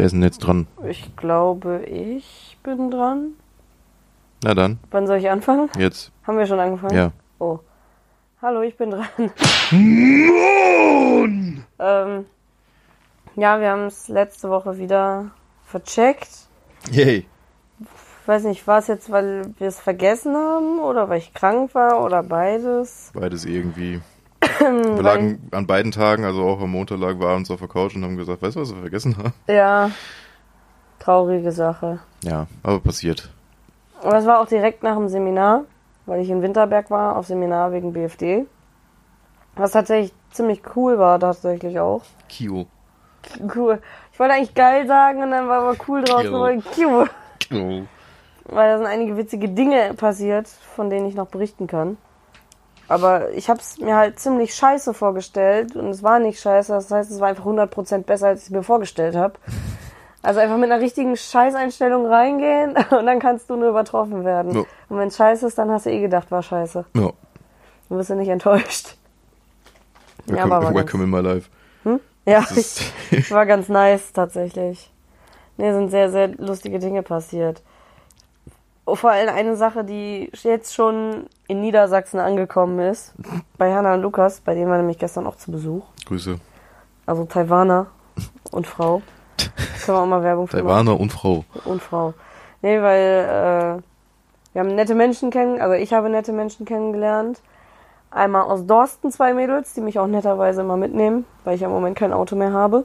Wer ist denn jetzt dran? Ich glaube, ich bin dran. Na dann, Wann soll ich anfangen? jetzt. Haben wir schon angefangen? Ja. Oh. Hallo, ich bin dran. ähm, ja, wir haben es letzte Woche wieder vercheckt. Yay. Ich weiß nicht, war es jetzt, weil wir es vergessen haben oder weil ich krank war oder beides? Beides irgendwie. Wir lagen an beiden Tagen, also auch am Montag lagen wir abends auf der Couch und haben gesagt, weißt du, was wir vergessen haben? Ja, traurige Sache. Ja, aber passiert. Aber es war auch direkt nach dem Seminar, weil ich in Winterberg war, auf Seminar wegen BFD. Was tatsächlich ziemlich cool war, tatsächlich auch. Kio. Cool. Ich wollte eigentlich geil sagen und dann war aber cool draus. Kio. aber Kio. Kio. Weil da sind einige witzige Dinge passiert, von denen ich noch berichten kann. Aber ich habe es mir halt ziemlich scheiße vorgestellt und es war nicht scheiße. Das heißt, es war einfach 100% besser, als ich es mir vorgestellt habe. Also einfach mit einer richtigen Scheißeinstellung reingehen und dann kannst du nur übertroffen werden. Ja. Und wenn es scheiße ist, dann hast du eh gedacht, war scheiße. Ja. Du bist ja nicht enttäuscht. Ja, Welcome, aber war welcome in my life. Ja, Das ist- ich, war ganz nice tatsächlich. Nee, sind sehr, sehr lustige Dinge passiert. Vor allem eine Sache, die jetzt schon in Niedersachsen angekommen ist. Bei Hanna und Lukas, bei denen war nämlich gestern auch zu Besuch. Grüße. Also Taiwaner und Frau. Können wir auch mal Werbung für machen. Taiwaner und Frau. Und Frau. Nee, weil äh, wir haben nette Menschen kennen, also ich habe nette Menschen kennengelernt. Einmal aus Dorsten zwei Mädels, die mich auch netterweise immer mitnehmen, weil ich ja im Moment kein Auto mehr habe.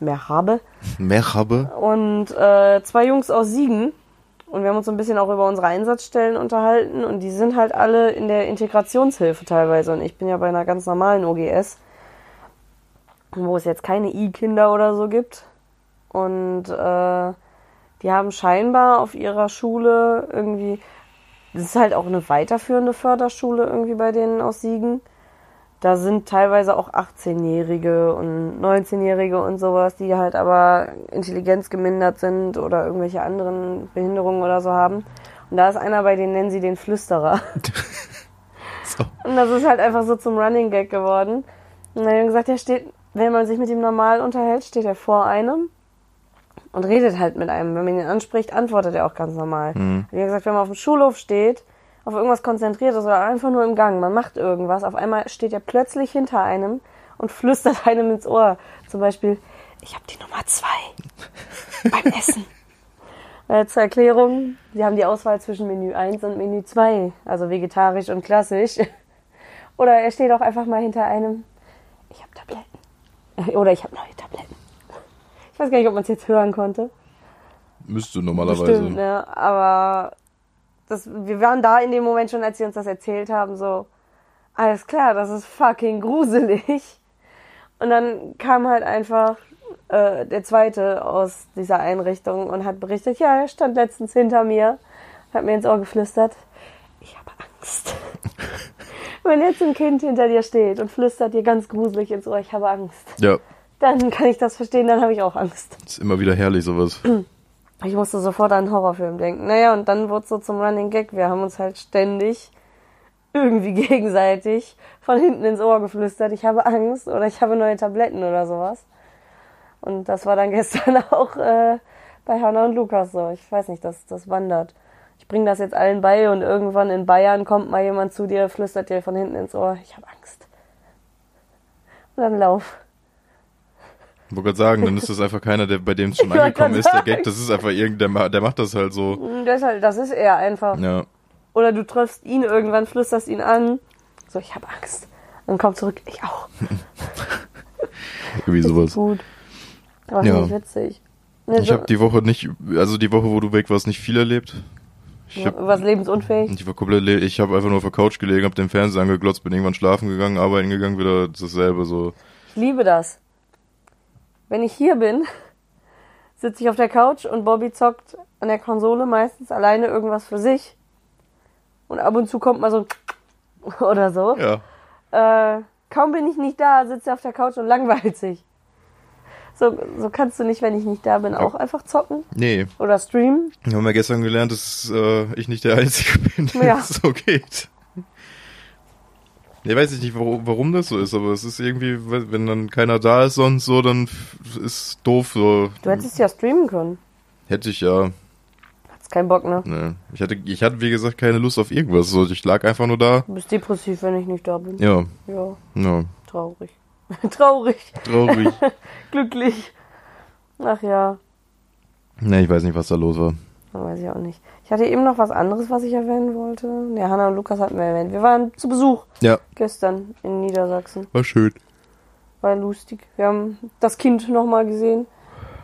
Mehr habe. Merhabe. Und äh, zwei Jungs aus Siegen. Und wir haben uns ein bisschen auch über unsere Einsatzstellen unterhalten. Und die sind halt alle in der Integrationshilfe teilweise. Und ich bin ja bei einer ganz normalen OGS, wo es jetzt keine I-Kinder oder so gibt. Und äh, die haben scheinbar auf ihrer Schule irgendwie, das ist halt auch eine weiterführende Förderschule irgendwie bei denen aus Siegen. Da sind teilweise auch 18-Jährige und 19-Jährige und sowas, die halt aber intelligenzgemindert sind oder irgendwelche anderen Behinderungen oder so haben. Und da ist einer bei denen, nennen sie den Flüsterer. So. Und das ist halt einfach so zum Running Gag geworden. Und dann haben wir gesagt, er steht, wenn man sich mit ihm normal unterhält, steht er vor einem und redet halt mit einem. Wenn man ihn anspricht, antwortet er auch ganz normal. Wie gesagt, wenn man auf dem Schulhof steht, auf irgendwas konzentriert ist oder einfach nur im Gang, man macht irgendwas, auf einmal steht er plötzlich hinter einem und flüstert einem ins Ohr. Zum Beispiel, ich habe die Nummer zwei beim Essen. Äh, zur Erklärung, Sie haben die Auswahl zwischen Menü 1 und Menü 2, also vegetarisch und klassisch. Oder er steht auch einfach mal hinter einem, ich habe Tabletten. Oder ich habe neue Tabletten. Ich weiß gar nicht, ob man es jetzt hören konnte. Müsste normalerweise. Bestimmt, ne? Aber das, wir waren da in dem Moment schon, als sie uns das erzählt haben, so, alles klar, das ist fucking gruselig. Und dann kam halt einfach äh, der zweite aus dieser Einrichtung und hat berichtet, ja, er stand letztens hinter mir, hat mir ins Ohr geflüstert, ich habe Angst. Wenn jetzt ein Kind hinter dir steht und flüstert dir ganz gruselig ins Ohr, ich habe Angst, Ja, dann kann ich das verstehen, dann habe ich auch Angst. ist immer wieder herrlich sowas. Ich musste sofort an einen Horrorfilm denken. Naja, und dann wurde so zum Running Gag. Wir haben uns halt ständig irgendwie gegenseitig von hinten ins Ohr geflüstert, ich habe Angst oder ich habe neue Tabletten oder sowas. Und das war dann gestern auch äh, bei Hanna und Lukas so. Ich weiß nicht, das, das wandert. Ich bringe das jetzt allen bei und irgendwann in Bayern kommt mal jemand zu dir, flüstert dir von hinten ins Ohr, ich habe Angst. Und dann lauf. Ich wollte gerade sagen, dann ist das einfach keiner, der bei dem es schon Ich angekommen ist. Der. Gag, das ist einfach irgendein, der, ma- der macht das halt so. Das ist, halt, das ist er einfach. Ja. Oder du triffst ihn irgendwann, flüsterst ihn an. So, ich habe Angst. Und kommt zurück, ich auch. Irgendwie sowas. Gut. Aber Ja. nicht witzig. Nee, Ich habe die Woche nicht, also die Woche, wo du weg warst, nicht viel erlebt. Ich hab, was lebensunfähig. ich war komplett, le ich habe einfach nur auf der Couch gelegen, hab den Fernseher angeglotzt, bin irgendwann schlafen gegangen, arbeiten gegangen, wieder dasselbe so. Ich liebe das. Wenn ich hier bin, sitze ich auf der Couch und Bobby zockt an der Konsole meistens alleine irgendwas für sich. Und ab und zu kommt mal so oder so. Ja. Äh, kaum bin ich nicht da, sitzt er auf der Couch und langweilt sich. So, so kannst du nicht, wenn ich nicht da bin, auch einfach zocken Nee, oder streamen. wir haben ja gestern gelernt, dass äh, ich nicht der Einzige bin, der Ja. es so geht. Ja, weiß ich nicht, warum, das so ist, aber es ist irgendwie, wenn dann keiner da ist sonst so, dann ist doof so. Du hättest ja streamen können. Hätte ich ja. Hat's keinen Bock, ne? Ne. Ich hatte, ich hatte wie gesagt keine Lust auf irgendwas. So, ich lag einfach nur da. Du bist depressiv, wenn ich nicht da bin. Ja, Ja, ja, traurig. traurig. traurig. Glücklich. Ach ja, ne, ich weiß nicht, was da los war. Weiß ich auch nicht. Ich hatte eben noch was anderes, was ich erwähnen wollte. Ja, Hanna und Lukas hatten wir erwähnt. Wir waren zu Besuch Ja, gestern in Niedersachsen. war schön. War lustig. Wir haben das Kind nochmal gesehen.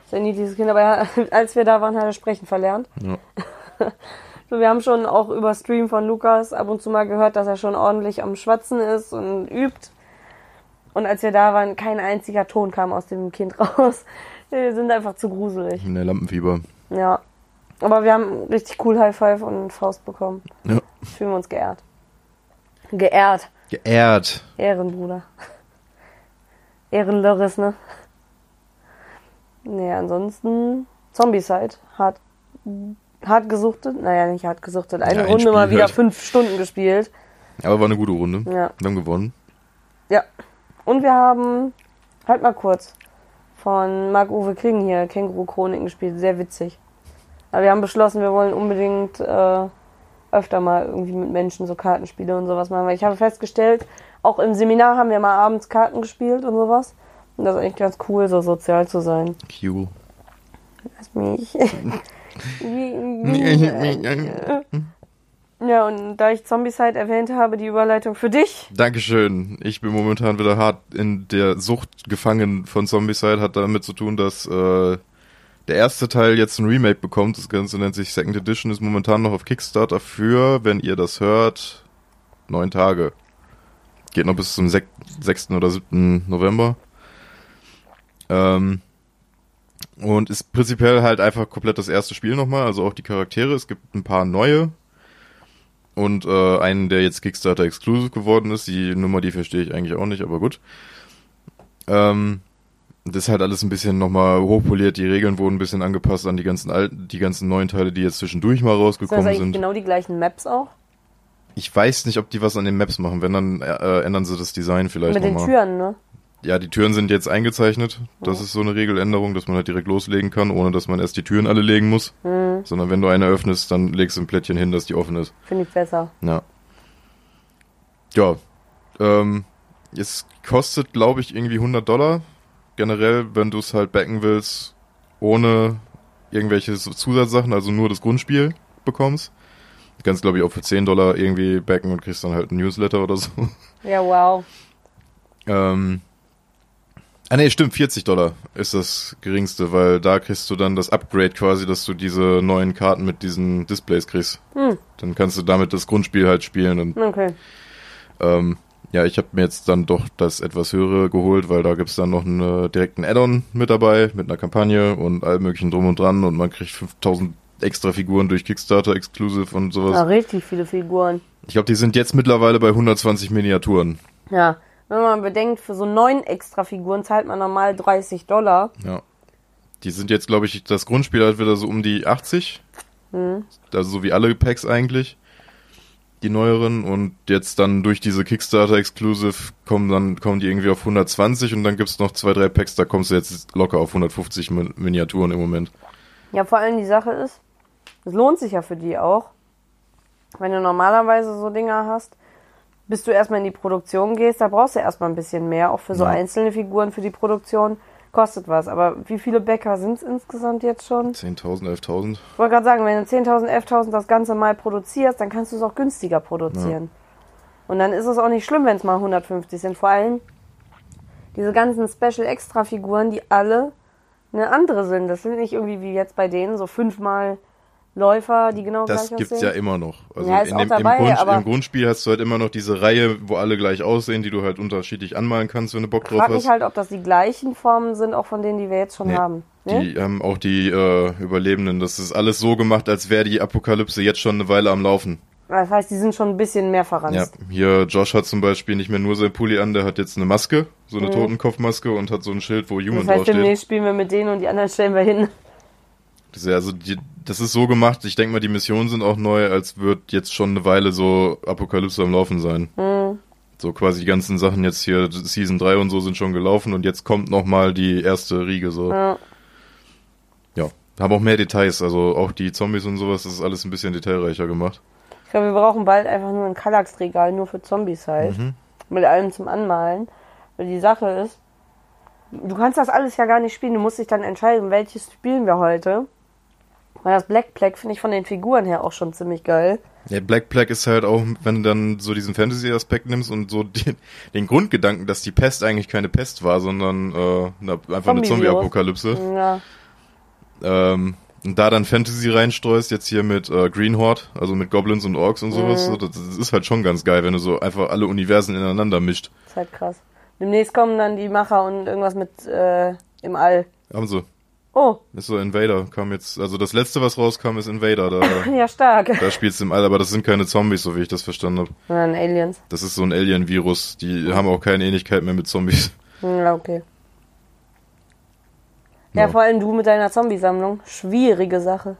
Sehr niedliches Kind, aber er, als wir da waren, hat er sprechen verlernt. Ja. So, wir haben schon auch über Stream von Lukas ab und zu mal gehört, dass er schon ordentlich am Schwatzen ist und übt. Und als wir da waren, kein einziger Ton kam aus dem Kind raus. Wir sind einfach zu gruselig. In der Lampenfieber. Ja. Aber wir haben richtig cool High Five und Faust bekommen. Ja. Fühlen wir uns geehrt. Geehrt. Geehrt. Ehrenbruder. Ehrenlörres, ne? Nee, ansonsten Zombicide. Hart, hart gesuchtet. Naja, nicht hart gesuchtet. Eine Ja, ein Runde Spiel mal wieder halt. fünf Stunden gespielt. Aber war eine gute Runde. Ja. Wir haben gewonnen. Ja. Und wir haben, halt mal kurz, von Marc-Uwe Kling hier Känguru-Chroniken gespielt. Sehr witzig. Aber wir haben beschlossen, wir wollen unbedingt äh, öfter mal irgendwie mit Menschen so Kartenspiele und sowas machen. Weil ich habe festgestellt, auch im Seminar haben wir mal abends Karten gespielt und sowas. Und das ist eigentlich ganz cool, so sozial zu sein. Q. Lass mich. ja, und da ich Zombieside erwähnt habe, die Überleitung für dich. Dankeschön. Ich bin momentan wieder hart in der Sucht gefangen von Zombicide. Hat damit zu tun, dass äh, der erste Teil jetzt ein Remake bekommt. Das Ganze nennt sich Second Edition, ist momentan noch auf Kickstarter für, wenn ihr das hört, neun Tage. Geht noch bis zum sek- 6. oder 7. November. Ähm, und ist prinzipiell halt einfach komplett das erste Spiel nochmal, also auch die Charaktere. Es gibt ein paar neue. Und äh, einen, der jetzt Kickstarter Exclusive geworden ist. Die Nummer, die verstehe ich eigentlich auch nicht, aber gut. Ähm, das ist halt alles ein bisschen nochmal hochpoliert. Die Regeln wurden ein bisschen angepasst an die ganzen alten, die ganzen neuen Teile, die jetzt zwischendurch mal Sind das rausgekommen eigentlich sind. genau die gleichen Maps auch? Ich weiß nicht, ob die was an den Maps machen. Wenn, dann äh, ändern sie das Design vielleicht Mit den nochmal. Türen, ne? Ja, die Türen sind jetzt eingezeichnet. Das Oh. ist so eine Regeländerung, dass man halt direkt loslegen kann, ohne dass man erst die Türen alle legen muss. Hm, Sondern wenn du eine öffnest, dann legst du ein Plättchen hin, dass die offen ist. Finde ich besser. Ja. Ja. Ähm, es kostet, glaube ich, irgendwie 100 Dollar. Generell, wenn du es halt backen willst, ohne irgendwelche Zusatzsachen, also nur das Grundspiel bekommst. Du kannst, glaube ich, auch für 10 Dollar irgendwie backen und kriegst dann halt ein Newsletter oder so. Ja, wow. Ähm, ah nee, stimmt, 40 Dollar ist das geringste, weil da kriegst du dann das Upgrade quasi, dass du diese neuen Karten mit diesen Displays kriegst. Hm, Dann kannst du damit das Grundspiel halt spielen und okay. ähm, ja, ich habe mir jetzt dann doch das etwas höhere geholt, weil da gibt's dann noch einen direkten Add-on mit dabei, mit einer Kampagne und allem möglichen drum und dran und man kriegt 5000 extra Figuren durch Kickstarter Exclusive und sowas. Ja, richtig viele Figuren. Ich glaube, die sind jetzt mittlerweile bei 120 Miniaturen. Ja, wenn man bedenkt, für so neun extra Figuren zahlt man normal 30 Dollar. Ja. Die sind jetzt, glaube ich, das Grundspiel hat wieder so um die 80. Hm. Also so wie alle Packs eigentlich. Die neueren. Und jetzt dann durch diese Kickstarter Exclusive kommen dann, kommen die irgendwie auf 120 und dann gibt's noch zwei, drei Packs, da kommst du jetzt locker auf 150 Min Miniaturen im Moment. Ja, vor allem die Sache ist, es lohnt sich ja für die auch. Wenn du normalerweise so Dinger hast, bis du erstmal in die Produktion gehst, da brauchst du erstmal ein bisschen mehr. Auch für so Ja. einzelne Figuren für die Produktion kostet was. Aber wie viele Bäcker sind es insgesamt jetzt schon? 10.000, 11.000. Ich wollte gerade sagen, wenn du 10.000, 11.000 das Ganze mal produzierst, dann kannst du es auch günstiger produzieren. Und dann ist es auch nicht schlimm, wenn es mal 150 sind. Vor allem diese ganzen Special-Extra-Figuren, die alle eine andere sind. Das sind nicht irgendwie wie jetzt bei denen so fünfmal Läufer, die genau Das gleich gibt's aussehen. ja immer noch. Also Ja, ist in auch dem, dabei, im, Grund, aber- im Grundspiel hast du halt immer noch diese Reihe, wo alle gleich aussehen, die du halt unterschiedlich anmalen kannst, wenn du Bock Ich drauf frage hast. mich halt, ob das die gleichen Formen sind, auch von denen, die wir jetzt schon Nee, haben. Ne? Die haben auch die äh, Überlebenden. Das ist alles so gemacht, als wäre die Apokalypse jetzt schon eine Weile am Laufen. Das heißt, die sind schon ein bisschen mehr verranzt. Ja, hier Josh hat zum Beispiel nicht mehr nur sein Pulli an, der hat jetzt eine Maske, so eine Mhm. Totenkopfmaske und hat so ein Schild, wo Human das heißt, draufsteht. demnächst spielen wir mit denen und die anderen stellen wir hin. Das also die, das ist so gemacht, ich denke mal, die Missionen sind auch neu, als wird jetzt schon eine Weile so Apokalypse am Laufen sein. Mhm. So quasi die ganzen Sachen jetzt hier, Season 3 und so sind schon gelaufen und jetzt kommt nochmal die erste Riege so. Ja. Ja. Haben auch mehr Details, also auch die Zombies und sowas, das ist alles ein bisschen detailreicher gemacht. Ich glaube, wir brauchen bald einfach nur ein Kallax-Regal, nur für Zombies halt. Mhm. Mit allem zum Anmalen. Weil die Sache ist, du kannst das alles ja gar nicht spielen. Du musst dich dann entscheiden, welches spielen wir heute. Weil das Black Plague finde ich von den Figuren her auch schon ziemlich geil. Ja, Black Plague ist halt auch, wenn du dann so diesen Fantasy-Aspekt nimmst und so den, den Grundgedanken, dass die Pest eigentlich keine Pest war, sondern äh, einfach eine. Zombie-Apokalypse. Ja. Ähm, und da dann Fantasy reinstreust, jetzt hier mit äh, Green Horde, also mit Goblins und Orks und sowas, Mhm. so, das, das ist halt schon ganz geil, wenn du so einfach alle Universen ineinander mischt. Ist halt krass. Demnächst kommen dann die Macher und irgendwas mit äh, im All. Haben sie. Oh, Ist so Invader, kam jetzt, also das letzte, was rauskam, ist Invader, da, ja stark. da spielst du im All, aber das sind keine Zombies, so wie ich das verstanden habe. Dann Aliens. Das ist so ein Alien-Virus, die haben auch keine Ähnlichkeit mehr mit Zombies. Ja, okay. Ja, Ja. vor allem du mit deiner Zombie-Sammlung. Schwierige Sache.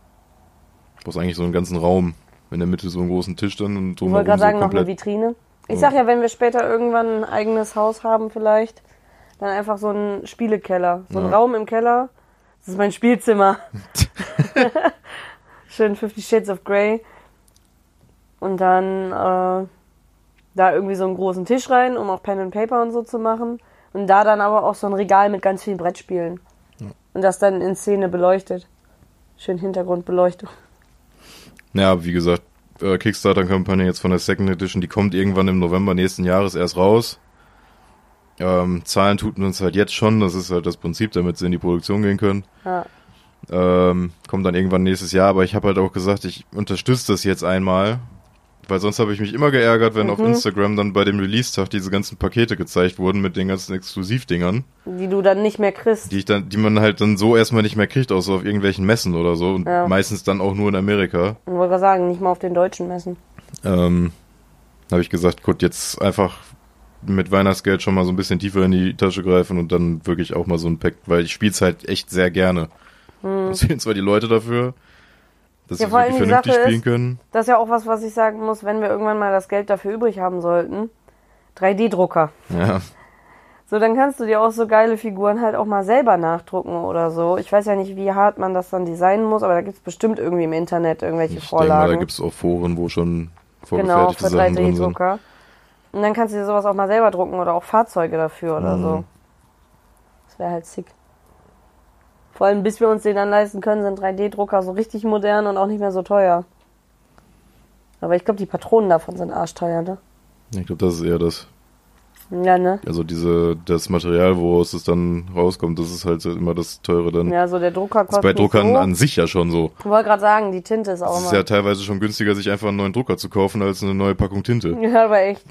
Du brauchst eigentlich so einen ganzen Raum. In der Mitte so einen großen Tisch dann und Ich drumherum wollte gerade so sagen, noch eine. Vitrine. Ich sag ja, wenn wir später irgendwann ein eigenes Haus haben vielleicht, dann einfach so einen Spielekeller. So ein Ja. Raum im Keller. Das ist mein Spielzimmer. Schön Fifty Shades of Grey. Und dann äh, da irgendwie so einen großen Tisch rein, um auch Pen and Paper und so zu machen. Und da dann aber auch so ein Regal mit ganz vielen Brettspielen. Und das dann in Szene beleuchtet. Schön Hintergrundbeleuchtung. Ja, wie gesagt, äh, Kickstarter-Kampagne jetzt von der Second Edition, die kommt irgendwann im November nächsten Jahres erst raus. Ähm, Zahlen tuten uns halt jetzt schon, das ist halt das Prinzip, damit sie in die Produktion gehen können. Ja. Ähm, kommt dann irgendwann nächstes Jahr, aber ich habe halt auch gesagt, ich unterstütze das jetzt einmal, weil sonst habe ich mich immer geärgert, wenn auf Mhm. Instagram dann bei dem Release-Tag diese ganzen Pakete gezeigt wurden mit den ganzen Exklusivdingern, Die du dann nicht mehr kriegst. die ich dann, die man halt dann so erstmal nicht mehr kriegt, außer auf irgendwelchen Messen oder so und Ja. meistens dann auch nur in Amerika. Ich wollte gerade sagen, nicht mal auf den deutschen Messen. Ähm, habe ich gesagt, gut, jetzt einfach mit Weihnachtsgeld schon mal so ein bisschen tiefer in die Tasche greifen und dann wirklich auch mal so ein Pack, weil ich spiel's halt echt sehr gerne. Es fehlen zwar die Leute dafür, dass Hm. Ja, allem wirklich vernünftig spielen ist- können. Das ist ja auch was, was ich sagen muss, wenn wir irgendwann mal das Geld dafür übrig haben sollten. 3D-Drucker. Ja, So, dann kannst du dir auch so geile Figuren halt auch mal selber nachdrucken oder so. Ich weiß ja nicht, wie hart man das dann designen muss, aber da gibt's bestimmt irgendwie im Internet irgendwelche ich denke mal, Vorlagen. da gibt's auch Foren, wo schon genau, vorgefertigte für Sachen drin sind. 3D-Drucker. Und dann kannst du dir sowas auch mal selber drucken oder auch Fahrzeuge dafür oder Mhm. so. Das wäre halt sick. Vor allem, bis wir uns den dann leisten können, sind 3D-Drucker so richtig modern und auch nicht mehr so teuer. Aber ich glaube, die Patronen davon sind arschteuer, ne? Ich glaube, das ist eher das. Ja, ne? Also diese, das Material, woraus es dann rauskommt, das ist halt immer das teure dann. Ja, so der Drucker Das ist kostet bei Druckern so. an sich ja schon so. Ich wollte gerade sagen, die Tinte ist auch Es ist ja teilweise schon günstiger, sich einfach einen neuen Drucker zu kaufen, als eine neue Packung Tinte. Ja, aber echt.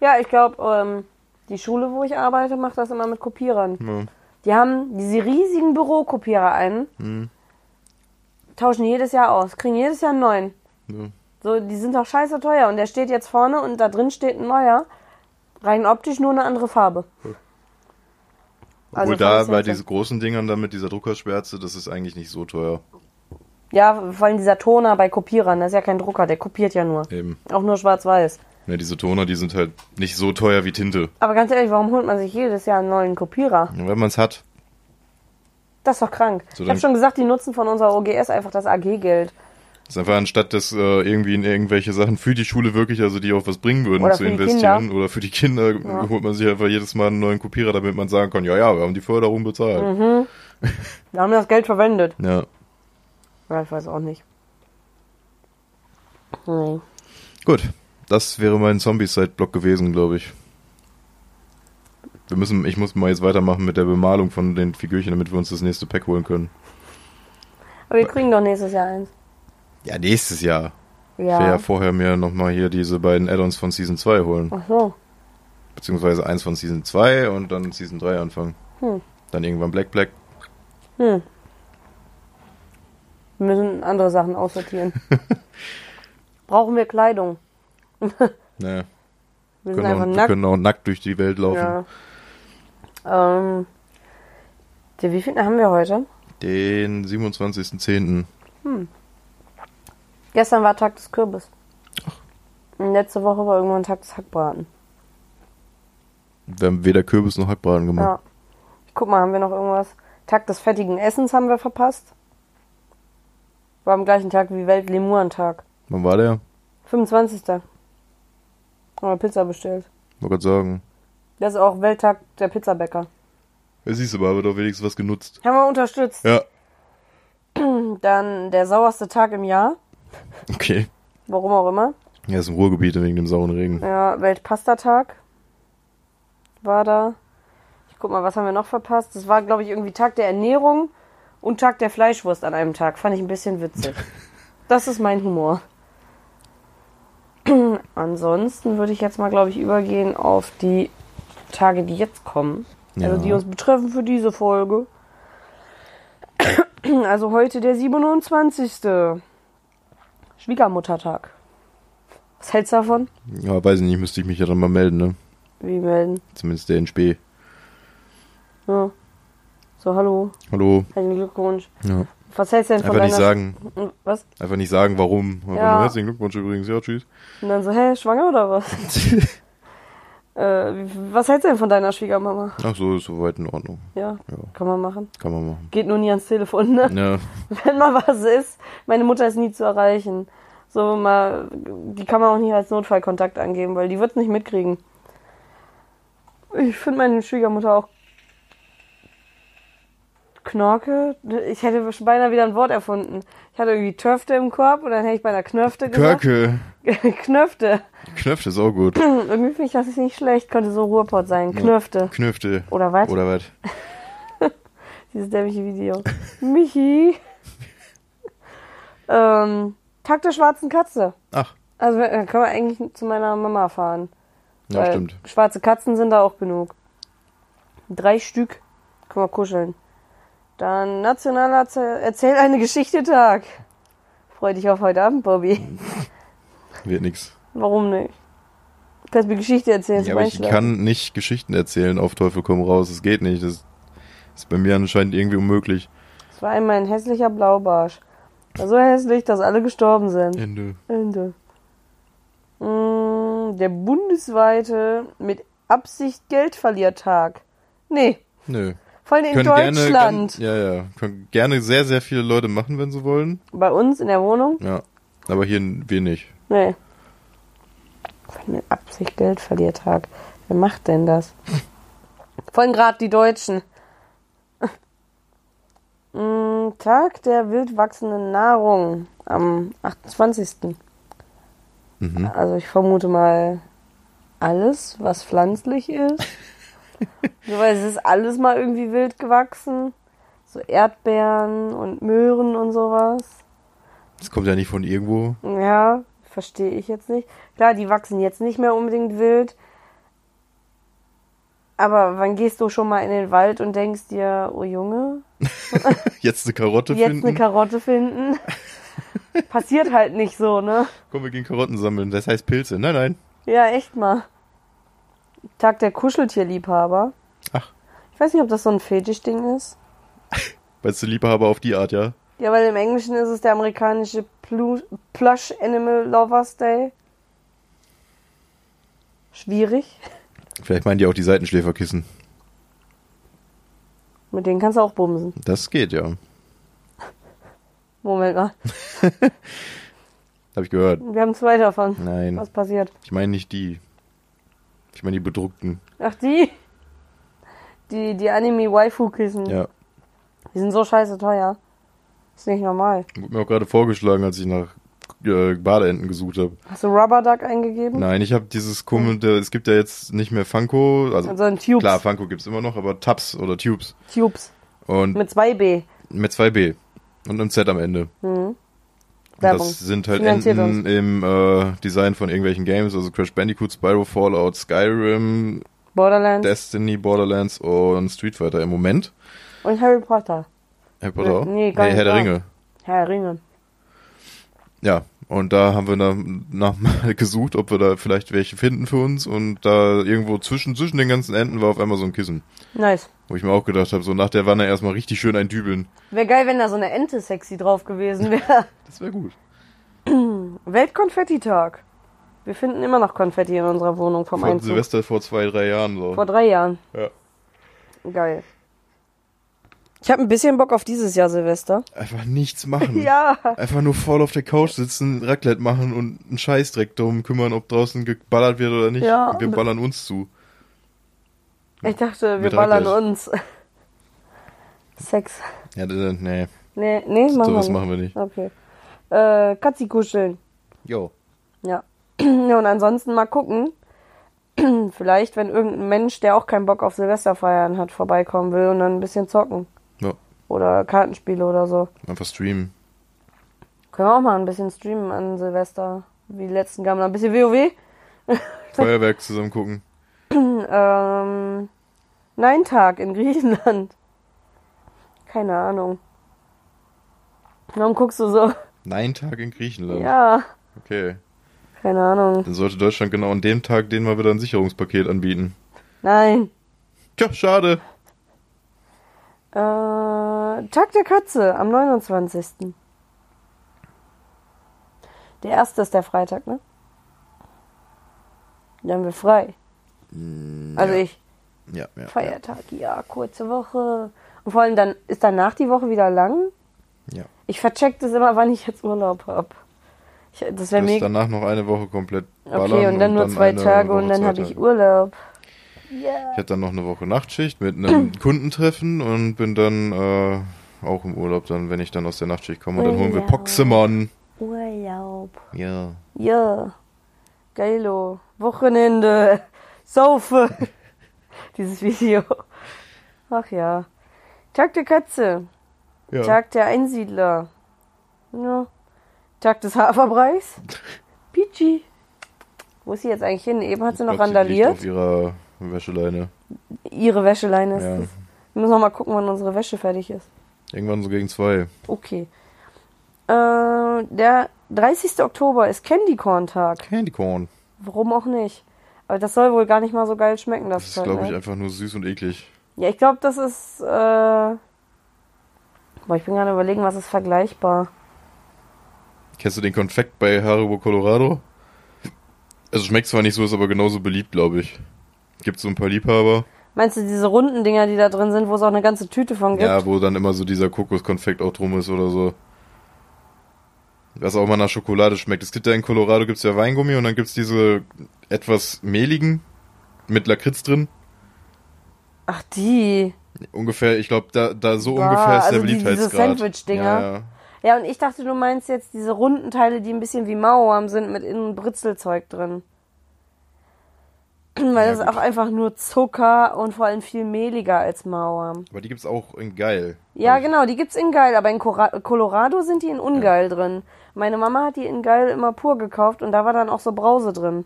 Ja, ich glaube, ähm, die Schule, wo ich arbeite, macht das immer mit Kopierern. Ja. Die haben diese riesigen Bürokopierer ein, Hm. tauschen jedes Jahr aus, kriegen jedes Jahr einen neuen. Ja. So, die sind doch scheiße teuer und der steht jetzt vorne und da drin steht ein neuer. Rein optisch nur eine andere Farbe. Also Obwohl da bei diesen großen Dingern dann mit dieser Druckerschwärze, das ist eigentlich nicht so teuer. Ja, vor allem dieser Toner bei Kopierern, das ist ja kein Drucker, der kopiert ja nur. Eben. Auch nur schwarz-weiß. Ja, diese Toner, die sind halt nicht so teuer wie Tinte. Aber ganz ehrlich, warum holt man sich jedes Jahr einen neuen Kopierer? Wenn man es hat. Das ist doch krank. So, ich habe schon gesagt, die nutzen von unserer OGS einfach das AG-Geld. Das ist einfach anstatt das äh, irgendwie in irgendwelche Sachen für die Schule wirklich, also die auch was bringen würden, Oder zu investieren. Oder für die Kinder Ja. holt man sich einfach jedes Mal einen neuen Kopierer, damit man sagen kann, ja, ja, wir haben die Förderung bezahlt. Mhm. Wir haben das Geld verwendet. Ja. Ja, ich weiß auch nicht. Nee. Gut. Das wäre mein Zombie-Side-Block gewesen, glaube ich. Wir müssen, ich muss mal jetzt weitermachen mit der Bemalung von den Figürchen, damit wir uns das nächste Pack holen können. Aber wir kriegen doch nächstes Jahr eins. Ja, nächstes Jahr. Ich will Ja. ja vorher mir nochmal hier diese beiden Add-ons von Season 2 holen. Ach so. Beziehungsweise eins von Season 2 und dann Season 3 anfangen. Hm. Dann irgendwann Black Black. Hm. Wir müssen andere Sachen aussortieren. Brauchen wir Kleidung? Naja, Wir können auch, wir nackt. können auch nackt durch die Welt laufen. Ja. Ähm, der, wie viel haben wir heute? Den 27.10. Gestern war Tag des Kürbis. Und letzte Woche war irgendwann Tag des Hackbraten. Wir haben weder Kürbis noch Hackbraten gemacht. Ja. Ich guck mal, haben wir noch irgendwas? Tag des fettigen Essens haben wir verpasst. War am gleichen Tag wie Welt-Lemuren-Tag. Wann war der? 25. Haben wir Pizza bestellt. Wollte gerade sagen. Das ist auch Welttag der Pizzabäcker. Ja, siehst du mal, aber doch wenigstens was genutzt. Haben wir unterstützt. Ja. Dann der sauerste Tag im Jahr. Okay. Warum auch immer. Ja, ist im Ruhrgebiet wegen dem sauren Regen. Ja, Weltpastatag war da. Ich guck mal, was haben wir noch verpasst? Das war, glaube ich, irgendwie Tag der Ernährung und Tag der Fleischwurst an einem Tag. Fand ich ein bisschen witzig. Das ist mein Humor. Ansonsten würde ich jetzt mal, glaube ich, übergehen auf die Tage, die jetzt kommen. Also Ja. die uns betreffen für diese Folge. Also heute der 27. Schwiegermuttertag. Was hältst du davon? Ja, weiß ich nicht, müsste ich mich ja dann mal melden, ne? Wie melden? Zumindest der in Spee. Ja. So, hallo. Hallo. Herzlichen Glückwunsch. Ja. Was hältst du denn von Einfach nicht sagen. Was? Einfach nicht sagen, warum. Ja. herzlichen Glückwunsch übrigens. Ja, tschüss. Und dann so, hä, schwanger oder was? äh, was hältst du denn von deiner Schwiegermama? Ach so, ist soweit in Ordnung. Ja, Ja, kann man machen. kann man machen. Geht nur nie ans Telefon, ne? Ja, Wenn mal was ist, meine Mutter ist nie zu erreichen. So mal, die kann man auch nicht als Notfallkontakt angeben, weil die wird nicht mitkriegen. Ich finde meine Schwiegermutter auch Knorke. Ich hätte beinahe wieder ein Wort erfunden. Ich hatte irgendwie Töfte im Korb und dann hätte ich beinahe Knöfte gesagt. Körke. Knöfte. Knöpfe ist auch gut. Irgendwie finde ich das ist nicht schlecht. Könnte so Ruhrpott sein. Knöfte. Knöfte. Oder was? Oder was? Dieses dämliche Video. Michi. ähm, Tag der schwarzen Katze. Ach, Also dann können wir eigentlich zu meiner Mama fahren. ja, Weil stimmt. Schwarze Katzen sind da auch genug. Drei Stück. Können wir kuscheln. Dann nationaler Erzähl eine Geschichte Tag. Freu dich auf heute Abend, Bobby. Wird nix. Warum nicht? Du kannst mir Geschichte erzählen Ja, aber ich kann nicht Geschichten erzählen auf Teufel komm raus. Das geht nicht. Das ist bei mir anscheinend irgendwie unmöglich. Es war einmal ein hässlicher Blaubarsch. War so hässlich, dass alle gestorben sind. Ende. Ende. Mm, Der bundesweite mit Absicht Geldverliertag. Nee, Nö. vor allem in Können Deutschland. Gerne, ja, ja. Können gerne sehr, sehr viele Leute machen, wenn sie wollen. Bei uns in der Wohnung? Ja. Aber hier wir nicht. Nee. Mit Absicht Geldverliertag. Wer macht denn das? Vor allem gerade die Deutschen. Mm, Tag der wild wachsenden Nahrung am 28. Mhm. Also ich vermute mal alles, was pflanzlich ist. so, weil es ist alles mal irgendwie wild gewachsen. So Erdbeeren und Möhren und sowas. Das kommt ja nicht von irgendwo. Ja, verstehe ich jetzt nicht. Klar, die wachsen jetzt nicht mehr unbedingt wild. Aber wann gehst du schon mal in den Wald und denkst dir, oh Junge, Jetzt eine Karotte jetzt finden. eine Karotte finden? Passiert halt nicht so, ne? Komm, wir gehen Karotten sammeln. Das heißt Pilze. Nein, nein. Ja, echt mal. Tag der Kuscheltierliebhaber. Ach. Ich weiß nicht, ob das so ein Fetischding ist. Weißt du, Liebhaber auf die Art, ja? Ja, weil im Englischen ist es der amerikanische Plu Plush Animal Lovers Day. Schwierig. Vielleicht meinen die auch die Seitenschläferkissen. Mit denen kannst du auch bumsen. Das geht, ja. Moment mal. Hab ich gehört. Wir haben zwei davon. Nein. Was passiert? Ich meine nicht die. Ich meine die bedruckten. Ach, die? Die, die Anime-Waifu-Kissen. Ja. Die sind so scheiße teuer. Ist nicht normal. Wurde mir auch gerade vorgeschlagen, als ich nach äh, Badeenten gesucht habe. Hast du Rubber Duck eingegeben? Nein, ich habe dieses komische, es gibt ja jetzt nicht mehr Funko, also Also ein Tubes. klar, Funko gibt's immer noch, aber Tabs oder Tubes. Tubes. Und Mit 2B. mit 2B und einem Z am Ende. Mhm. Werbung. das sind halt Finanziert Enden im äh, Design von irgendwelchen Games, also Crash Bandicoot, Spyro, Fallout, Skyrim, Borderlands Destiny, Borderlands und Street Fighter im Moment. und Harry Potter. Harry Potter auch? Nee, gar nicht Herr der. Ringe. Herr der Ringe. Ja, und da haben wir nach, mal gesucht, ob wir da vielleicht welche finden für uns. Und da irgendwo zwischen, zwischen den ganzen Enden war auf einmal so ein Kissen. Nice. Wo ich mir auch gedacht habe, so nach der Wanne erstmal richtig schön ein Dübeln. Wäre geil, wenn da so eine Ente sexy drauf gewesen wäre. Das wäre gut. Weltkonfettitag. Wir finden immer noch Konfetti in unserer Wohnung vom Einzug. Silvester vor zwei, drei Jahren so. Vor drei Jahren. Ja. Geil. Ich habe ein bisschen Bock auf dieses Jahr Silvester. Einfach nichts machen. Ja. Einfach nur voll auf der Couch sitzen, Raclette machen und einen Scheißdreck drum kümmern, ob draußen geballert wird oder nicht. Ja. Und wir ballern uns zu. Ich dachte, wir Mit ballern Raclette. uns. Sex. Ja, nee, Nee, nee, machen sowas wir nicht. machen wir nicht. Okay. Äh, Katzi kuscheln. Jo. Ja. ja. Und ansonsten mal gucken. Vielleicht, wenn irgendein Mensch, der auch keinen Bock auf Silvester feiern hat, vorbeikommen will und dann ein bisschen zocken. Oder Kartenspiele oder so. einfach streamen. Können wir auch mal ein bisschen streamen an Silvester. Wie die letzten Gammler. Ein bisschen WoW. Feuerwerk zusammen gucken. Ähm, Nein-Tag in Griechenland. Keine Ahnung. Warum guckst du so? Nein, Tag in Griechenland. Ja, Okay. keine Ahnung. Dann sollte Deutschland genau an dem Tag den mal wieder ein Sicherungspaket anbieten. Nein. Tja, schade. Äh, Tag der Katze am 29. Der erste ist der Freitag, ne? Da haben wir frei. Also ja. ich. Ja, ja. Feiertag, ja, kurze Woche. Und vor allem dann ist danach die Woche wieder lang. Ja. Ich vercheck das immer, wann ich jetzt Urlaub hab. Ich, das wäre mega. danach noch eine Woche komplett. Okay, und dann nur zwei Tage Woche und dann habe ich Tage. Urlaub. Ich hatte dann noch eine Woche Nachtschicht mit einem Kundentreffen und bin dann äh, auch im Urlaub, dann, wenn ich dann aus der Nachtschicht komme. Und dann holen wir Urlaub. Poxemon. Urlaub. Ja. Ja. Geilo. Wochenende. Saufe. Dieses Video. Ach ja. Tag der Katze. ja. Tag der Einsiedler. Ja. Tag des Haferbreis. Peachy. Wo ist sie jetzt eigentlich hin? Eben hat sie noch Ich glaub, sie liegt randaliert. auf ihrer Wäscheleine. Ihre Wäscheleine ist Ja. es. Wir müssen noch mal gucken, wann unsere Wäsche fertig ist. Irgendwann so gegen zwei. Okay. Äh, der 30. Oktober ist Candy Corn Tag. Candy Corn. Warum auch nicht? Aber das soll wohl gar nicht mal so geil schmecken, das, Das ist, glaube ich, ne? einfach nur süß und eklig. Ja, ich glaube, das ist. Äh... Boah, ich bin gerade überlegen, was ist vergleichbar. Kennst du den Konfekt bei Haribo Colorado? Also schmeckt zwar nicht so, ist aber genauso beliebt, glaube ich. Gibt so ein paar Liebhaber. Meinst du diese runden Dinger, die da drin sind, wo es auch eine ganze Tüte von gibt? Ja, wo dann immer so dieser Kokoskonfekt auch drum ist oder so. Was auch mal nach Schokolade schmeckt. Es gibt ja in Colorado gibt's ja Weingummi und dann gibt's diese etwas mehligen mit Lakritz drin. Ach, die. Ungefähr, ich glaube, da, da so Boah, ungefähr ist also der die- diese Beliebtheitsgrad. Sandwich-Dinger. Ja, ja. Ja, und ich dachte, du meinst jetzt diese runden Teile, die ein bisschen wie Mauerarm sind, mit innen Britzelzeug drin. Weil Ja, das ist gut. auch einfach nur Zucker und vor allem viel mehliger als Mauerarm. Aber die gibt's auch in geil. Ja, Also genau, die gibt's in geil, aber in Cora- Colorado sind die in ungeil drin. Meine Mama hat die in geil immer pur gekauft und da war dann auch so Brause drin.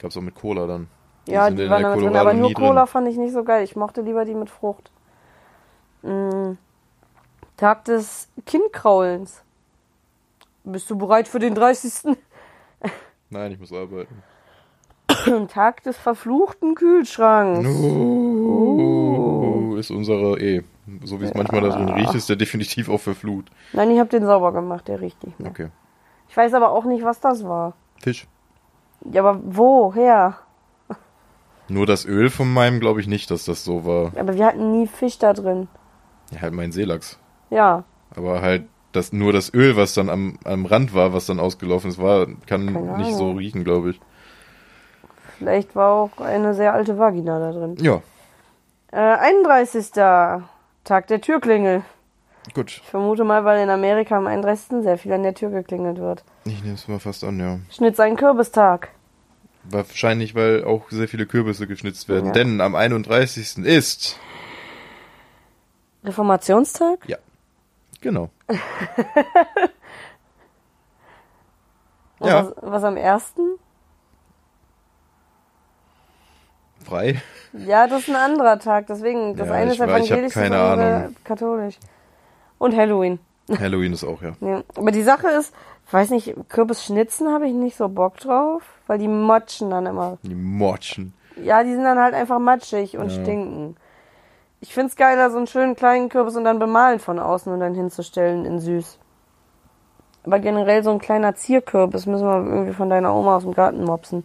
Gab's auch mit Cola dann. Ja, sind die waren damit drin, aber nur Cola fand ich nicht so geil. Ich mochte lieber die mit Frucht. Mm. Tag des Kindkraulens. Bist du bereit für den 30.? Nein, ich muss arbeiten. Tag des verfluchten Kühlschranks. No, ist unsere eh. So wie es manchmal da drin riecht, ist der definitiv auch verflucht. Nein, ich habe den sauber gemacht, der riecht nicht mehr. Okay. Ich weiß aber auch nicht, was das war. Fisch. Ja, aber woher? Nur das Öl von meinem glaube ich nicht, dass das so war. Aber wir hatten nie Fisch da drin. Ja, halt mein Seelachs. Ja, Aber halt das, nur das Öl, was dann am, am Rand war, was dann ausgelaufen ist, war, kann nicht so riechen, glaube ich. Vielleicht war auch eine sehr alte Vagina da drin. Ja, Äh, 31. Tag der Türklingel. gut. Ich vermute mal, weil in Amerika am 31. sehr viel an der Tür geklingelt wird. Ich nehme es mal fast an, ja. Schnitz einen Kürbistag. Wahrscheinlich, weil auch sehr viele Kürbisse geschnitzt werden. Ja. Denn am 31. ist. Reformationstag? Ja. Genau. Ja. was, was am 1.? Frei. Ja, das ist ein anderer Tag, deswegen. Das Ja, eine ist evangelisch, das andere katholisch. Und Halloween. Halloween ist auch, ja. Ja. Aber die Sache ist, ich weiß nicht, Kürbisschnitzen habe ich nicht so Bock drauf, weil die motschen dann immer. Die Motschen. Ja, die sind dann halt einfach matschig und Ja. stinken. Ich find's geiler, so einen schönen kleinen Kürbis und dann bemalen von außen und dann hinzustellen in süß. Aber generell so ein kleiner Zierkürbis müssen wir irgendwie von deiner Oma aus dem Garten mopsen.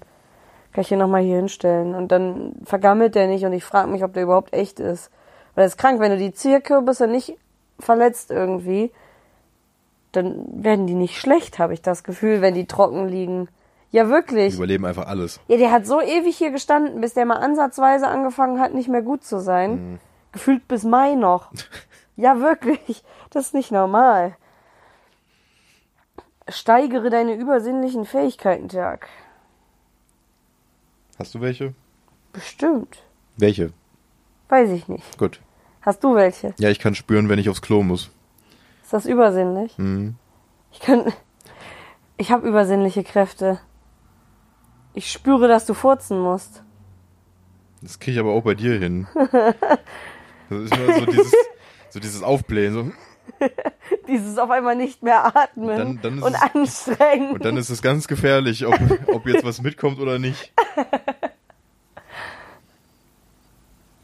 Kann ich hier nochmal hier hinstellen. Und dann vergammelt der nicht und ich frage mich, ob der überhaupt echt ist. Weil das ist krank, wenn du die Zierkürbisse nicht verletzt irgendwie, dann werden die nicht schlecht, habe ich das Gefühl, wenn die trocken liegen. Ja, Die wirklich. überleben einfach alles. Ja, der hat so ewig hier gestanden, bis der mal ansatzweise angefangen hat, nicht mehr gut zu sein. Gefühlt bis Mai noch. ja, wirklich. Das ist nicht normal. Steigere deine übersinnlichen Fähigkeiten, Tag. Hast du welche? Bestimmt. Welche? Weiß ich nicht. Gut. Hast du welche? Ja, ich kann spüren, wenn ich aufs Klo muss. Ist das übersinnlich? Mhm. Ich kann. Ich habe übersinnliche Kräfte. Ich spüre, dass du furzen musst. Das kriege ich aber auch bei dir hin. Das ist immer so dieses, so dieses Aufblähen. So. Dieses auf einmal nicht mehr atmen Dann- dann und es- anstrengen. Und dann ist es ganz gefährlich, ob, ob jetzt was mitkommt oder nicht.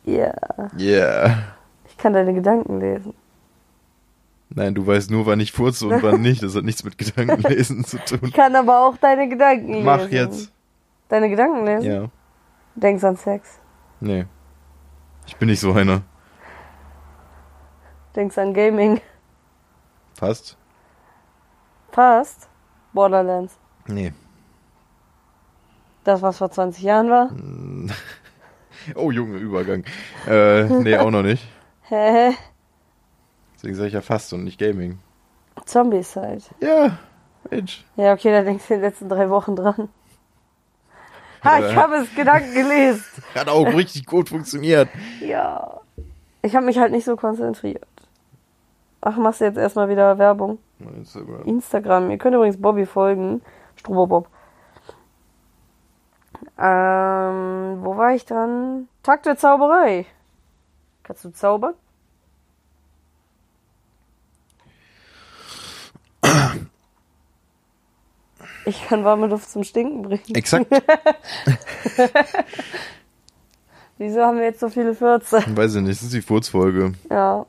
Ja, Yeah. ich kann deine Gedanken lesen. Nein, du weißt nur, wann ich furze und wann nicht. Das hat nichts mit Gedankenlesen zu tun. Ich kann aber auch deine Gedanken lesen. Mach jetzt. Deine Gedanken lesen? Ja. Denkst an Sex. Nee. Ich bin nicht so einer. Denkst an Gaming. Passt? Fast. Borderlands. Nee. Das, was vor 20 Jahren war. Oh, Junge, Übergang. Äh, nee, auch noch nicht. Hä? Deswegen sage ich ja fast und nicht Gaming. Zombie-Side. Ja, Mensch. Ja, okay, da denkst du in den letzten drei Wochen dran. Ha, ich habe es Gedanken gelesen. Hat auch richtig gut funktioniert. Ja. Ich habe mich halt nicht so konzentriert. Ach, machst du jetzt erstmal wieder Werbung? Instagram. Ihr könnt übrigens Bobby folgen. Strobobob. Ähm, wo war ich dran? Tag der Zauberei. Kannst du zaubern? Ich kann warme Luft zum Stinken bringen. Exakt. Wieso haben wir jetzt so viele Fürze? Weiß ich nicht, das ist die Furzfolge. Ja.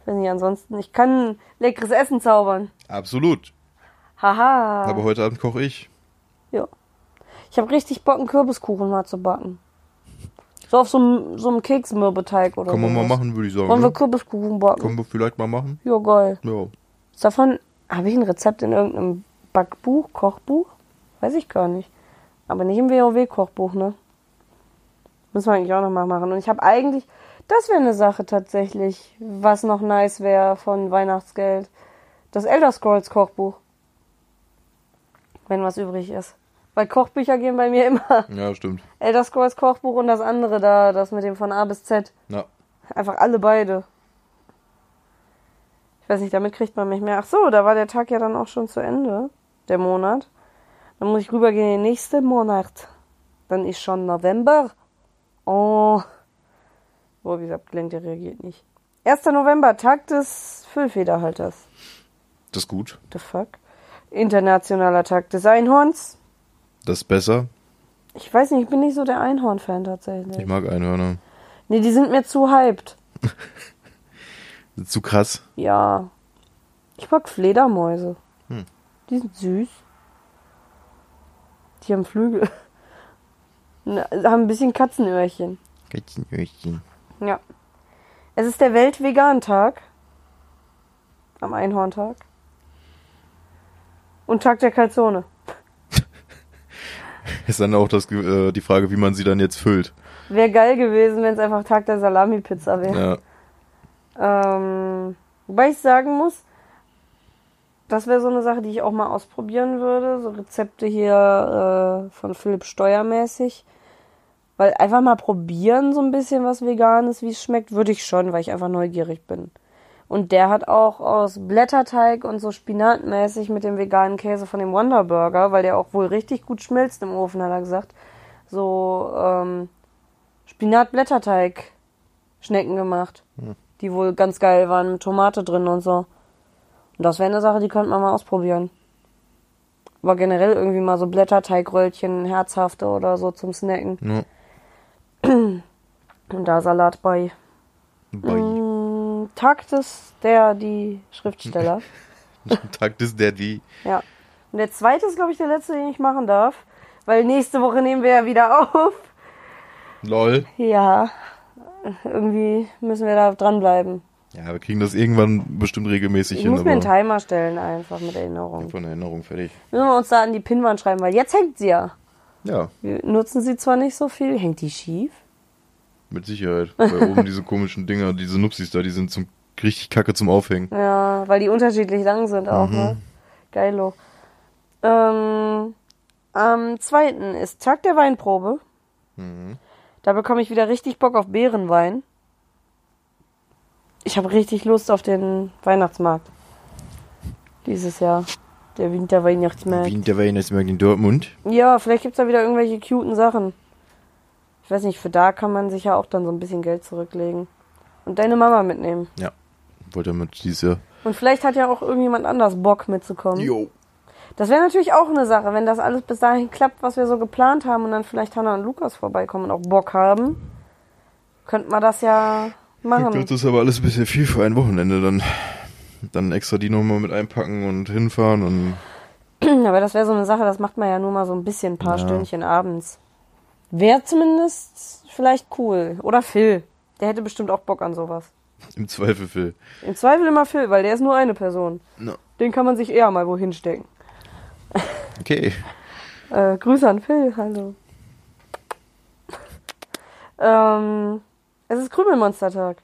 Ich weiß nicht, ansonsten. Ich kann leckeres Essen zaubern. Absolut. Haha. Aber heute Abend koche ich. Ja. Ich habe richtig Bock, einen Kürbiskuchen mal zu backen. So auf so einem, so einem Keksmürbeteig oder Können wir mal sowas. machen, würde ich sagen. Wollen wir Ne? Kürbiskuchen backen? Können wir vielleicht mal machen? Ja, geil. Ja. Ist davon, habe ich ein Rezept in irgendeinem Backbuch, Kochbuch? Weiß ich gar nicht. Aber nicht im WoW-Kochbuch, ne? Müssen wir eigentlich auch noch mal machen. Und ich habe eigentlich, das wäre eine Sache tatsächlich, was noch nice wäre von Weihnachtsgeld. Das Elder Scrolls Kochbuch. Wenn was übrig ist. Weil Kochbücher gehen bei mir immer. Ja, stimmt. Elder Scrolls Kochbuch und das andere da, das mit dem von A bis Z. Ja. Einfach alle beide. Ich weiß nicht, damit kriegt man mich mehr. Ach so, da war der Tag ja dann auch schon zu Ende. Der Monat. Dann muss ich rübergehen in den nächsten Monat. Dann ist schon November. Oh. Boah, wie gesagt, Glenn, der reagiert nicht. 1. November, Tag des Füllfederhalters. Das ist gut. The fuck? Internationaler Tag des Einhorns. Das ist besser. Ich weiß nicht, ich bin nicht so der Einhorn-Fan tatsächlich. Ich mag Einhörner. Nee, die sind mir zu hyped. Zu krass. Ja. Ich mag Fledermäuse. Hm. Die sind süß. Die haben Flügel. Na, haben ein bisschen Katzenöhrchen. Kätzchenöhrchen. Ja. Es ist der Weltvegan-Tag. Am Einhorntag. Und Tag der Kalzone. Ist dann auch das, äh, die Frage, wie man sie dann jetzt füllt. Wäre geil gewesen, wenn es einfach Tag der Salami-Pizza wäre. Ja. Ähm, wobei ich sagen muss, das wäre so eine Sache, die ich auch mal ausprobieren würde. So Rezepte hier äh, von Philipp Steuermäßig. Weil einfach mal probieren, so ein bisschen was Veganes, wie es schmeckt, würde ich schon, weil ich einfach neugierig bin. Und der hat auch aus Blätterteig und so spinatmäßig mit dem veganen Käse von dem Wonder Burger, weil der auch wohl richtig gut schmilzt im Ofen, hat er gesagt, so ähm, Spinat-Blätterteig-Schnecken gemacht, die wohl ganz geil waren, mit Tomate drin und so. Und das wäre eine Sache, die könnte man mal ausprobieren. Aber generell irgendwie mal so Blätterteigröllchen, herzhafte oder so zum Snacken. ja. Und da Salat bei. Bei. Tag des, der, die Schriftsteller. Tag des Daddy. Ja. Und der zweite ist, glaube ich, der letzte, den ich machen darf. Weil nächste Woche nehmen wir ja wieder auf. Lol. Ja. Irgendwie müssen wir da dranbleiben. Ja, wir kriegen das irgendwann bestimmt regelmäßig Ich hin. muss mir einen Timer stellen, einfach mit Erinnerung. von Erinnerung fertig. Müssen wir uns da an die Pinnwand schreiben, weil jetzt hängt sie ja. Ja, Wir nutzen sie zwar nicht so viel. Hängt die schief? Mit Sicherheit. Weil oben diese komischen Dinger, diese Nupsis da, die sind zum richtig kacke zum Aufhängen. Ja, weil die unterschiedlich lang sind auch, Mhm. ne? Geilo. Ähm, am zweiten ist Tag der Weinprobe. Mhm. Da bekomme ich wieder richtig Bock auf Beerenwein. Ich habe richtig Lust auf den Weihnachtsmarkt. Dieses Jahr. Der Winterweihnachtsmarkt. Wie der Weihnachtsmarkt in Dortmund. Ja, vielleicht gibt's da wieder irgendwelche cuten Sachen. Ich weiß nicht, für da kann man sich ja auch dann so ein bisschen Geld zurücklegen. Und deine Mama mitnehmen. Ja. Wollte damit dieses Jahr. Und vielleicht hat ja auch irgendjemand anders Bock mitzukommen. Jo. Das wäre natürlich auch eine Sache, wenn das alles bis dahin klappt, was wir so geplant haben und dann vielleicht Hanna und Lukas vorbeikommen und auch Bock haben. Könnte man das ja machen. Das ist aber alles ein bisschen viel für ein Wochenende. Dann, dann extra die nochmal mit einpacken und hinfahren und Aber das wäre so eine Sache, das macht man ja nur mal so ein bisschen, ein paar Ja. Stündchen abends. Wäre zumindest vielleicht cool. Oder Phil. Der hätte bestimmt auch Bock an sowas. im Zweifel Phil. Im Zweifel immer Phil, weil der ist nur eine Person. No. Den kann man sich eher mal wohin stecken. Okay. Äh, Grüße an Phil, hallo. ähm, es ist Krümelmonstertag.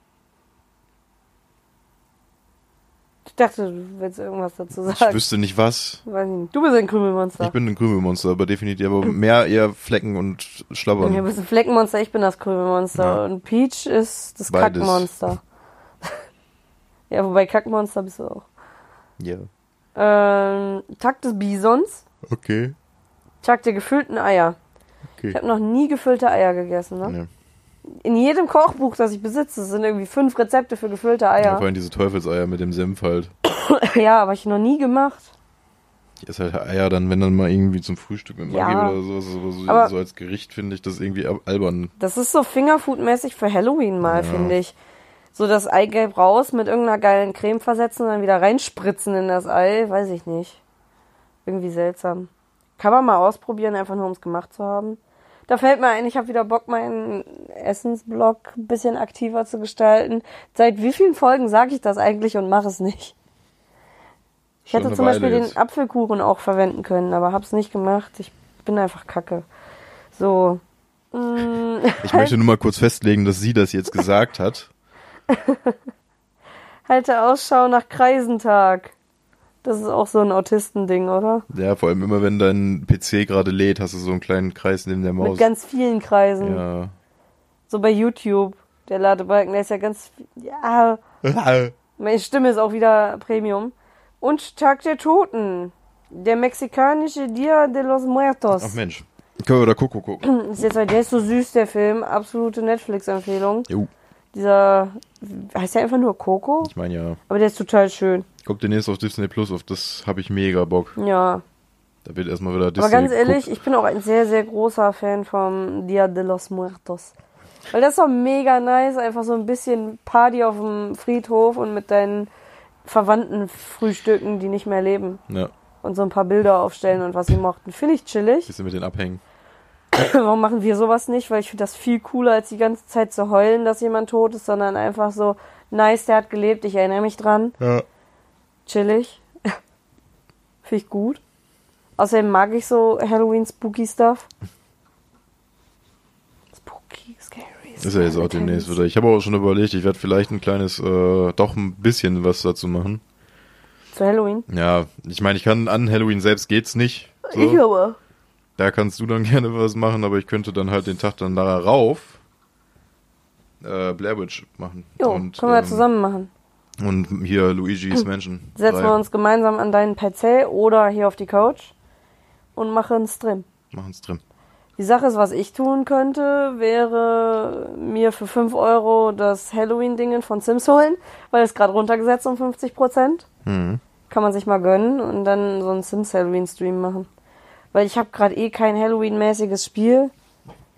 Ich dachte, du willst irgendwas dazu Ich sagen. wüsste nicht was. Ich. Du bist ein Krümelmonster. Ich bin ein Krümelmonster, aber definitiv aber mehr eher Flecken und Schlabbern. Du bist ein Fleckenmonster, ich bin das Krümelmonster. Ja. Und Peach ist das Beides. Kackmonster. ja, wobei Kackmonster bist du auch. Ja. Ähm, Tag des Bisons. Okay. Tag der gefüllten Eier. Okay. Ich habe noch nie gefüllte Eier gegessen, ne? Ja. In jedem Kochbuch, das ich besitze, sind irgendwie fünf Rezepte für gefüllte Ja. Eier. Vor allem diese Teufelseier mit dem Senf halt. Ja, aber ich noch nie gemacht. Ich esse halt Eier dann, wenn dann mal irgendwie zum Frühstück mit Maggi Ja. oder sowas. So, Aber- so als Gericht finde ich das irgendwie albern. Das ist so Fingerfood-mäßig für Halloween mal, Ja. finde ich. So das Eigelb raus mit irgendeiner geilen Creme versetzen und dann wieder reinspritzen in das Ei, weiß ich nicht. Irgendwie seltsam. Kann man mal ausprobieren, einfach nur um es gemacht zu haben. Da fällt mir ein, ich habe wieder Bock, meinen Essensblog ein bisschen aktiver zu gestalten. Seit wie vielen Folgen sage ich das eigentlich und mache es nicht? Ich Schon hätte zum Beispiel Weile den jetzt. Apfelkuchen auch verwenden können, aber hab's nicht gemacht. Ich bin einfach kacke. So. Mm, Ich möchte nur mal kurz festlegen, dass sie das jetzt gesagt hat. Halte Ausschau nach Kreisentag. Das ist auch so ein Autistending, oder? Ja, vor allem immer, wenn dein PC gerade lädt, hast du so einen kleinen Kreis neben der Mit Maus. ganz vielen Kreisen. ja. So bei YouTube. Der Ladebalken, der ist ja ganz. Ja, meine Stimme ist auch wieder Premium. Und Tag der Toten. Der mexikanische Dia de los Muertos. Ach Mensch. Können wir da Coco gucken? Ist jetzt, der ist so süß, der Film. Absolute Netflix-Empfehlung. Jo. Dieser. Heißt der einfach nur Coco? Ich meine ja. Aber der ist total schön. Guck demnächst auf Disney Plus, auf das habe ich mega Bock. Ja. Da wird erstmal wieder Disney Aber ganz geguckt. ehrlich, ich bin auch ein sehr, sehr großer Fan vom Dia de los Muertos. Weil das ist doch mega nice, einfach so ein bisschen Party auf dem Friedhof und mit deinen Verwandten frühstücken, die nicht mehr leben. Ja, Und so ein paar Bilder aufstellen und was sie mochten. Finde ich chillig. bisschen mit den Abhängen. Warum machen wir sowas nicht? Weil ich finde das viel cooler, als die ganze Zeit zu heulen, dass jemand tot ist, sondern einfach so, nice, der hat gelebt, ich erinnere mich dran. Ja. Chillig. Finde ich gut. Außerdem mag ich so Halloween Spooky Stuff. Spooky, scary. Ist ja jetzt auch demnächst wieder. Ich habe auch schon überlegt, ich werde vielleicht ein kleines, äh, doch ein bisschen was dazu machen. Zu Halloween? Ja, ich meine, ich kann an Halloween selbst geht's nicht. Ich So. aber. Da kannst du dann gerne was machen, aber ich könnte dann halt den Tag dann darauf äh, Blair Witch machen. Jo, und, können wir ähm, zusammen machen. Und hier Luigi's Mansion. Setzen wir uns gemeinsam an deinen PC oder hier auf die Couch und machen einen Stream. Machen's drin. Die Sache ist, was ich tun könnte, wäre mir für 5 Euro das Halloween-Dingen von Sims holen, weil es gerade runtergesetzt um 50 Prozent. Mhm. Kann man sich mal gönnen und dann so einen Sims Halloween-Stream machen. Weil ich habe gerade eh kein Halloween-mäßiges Spiel.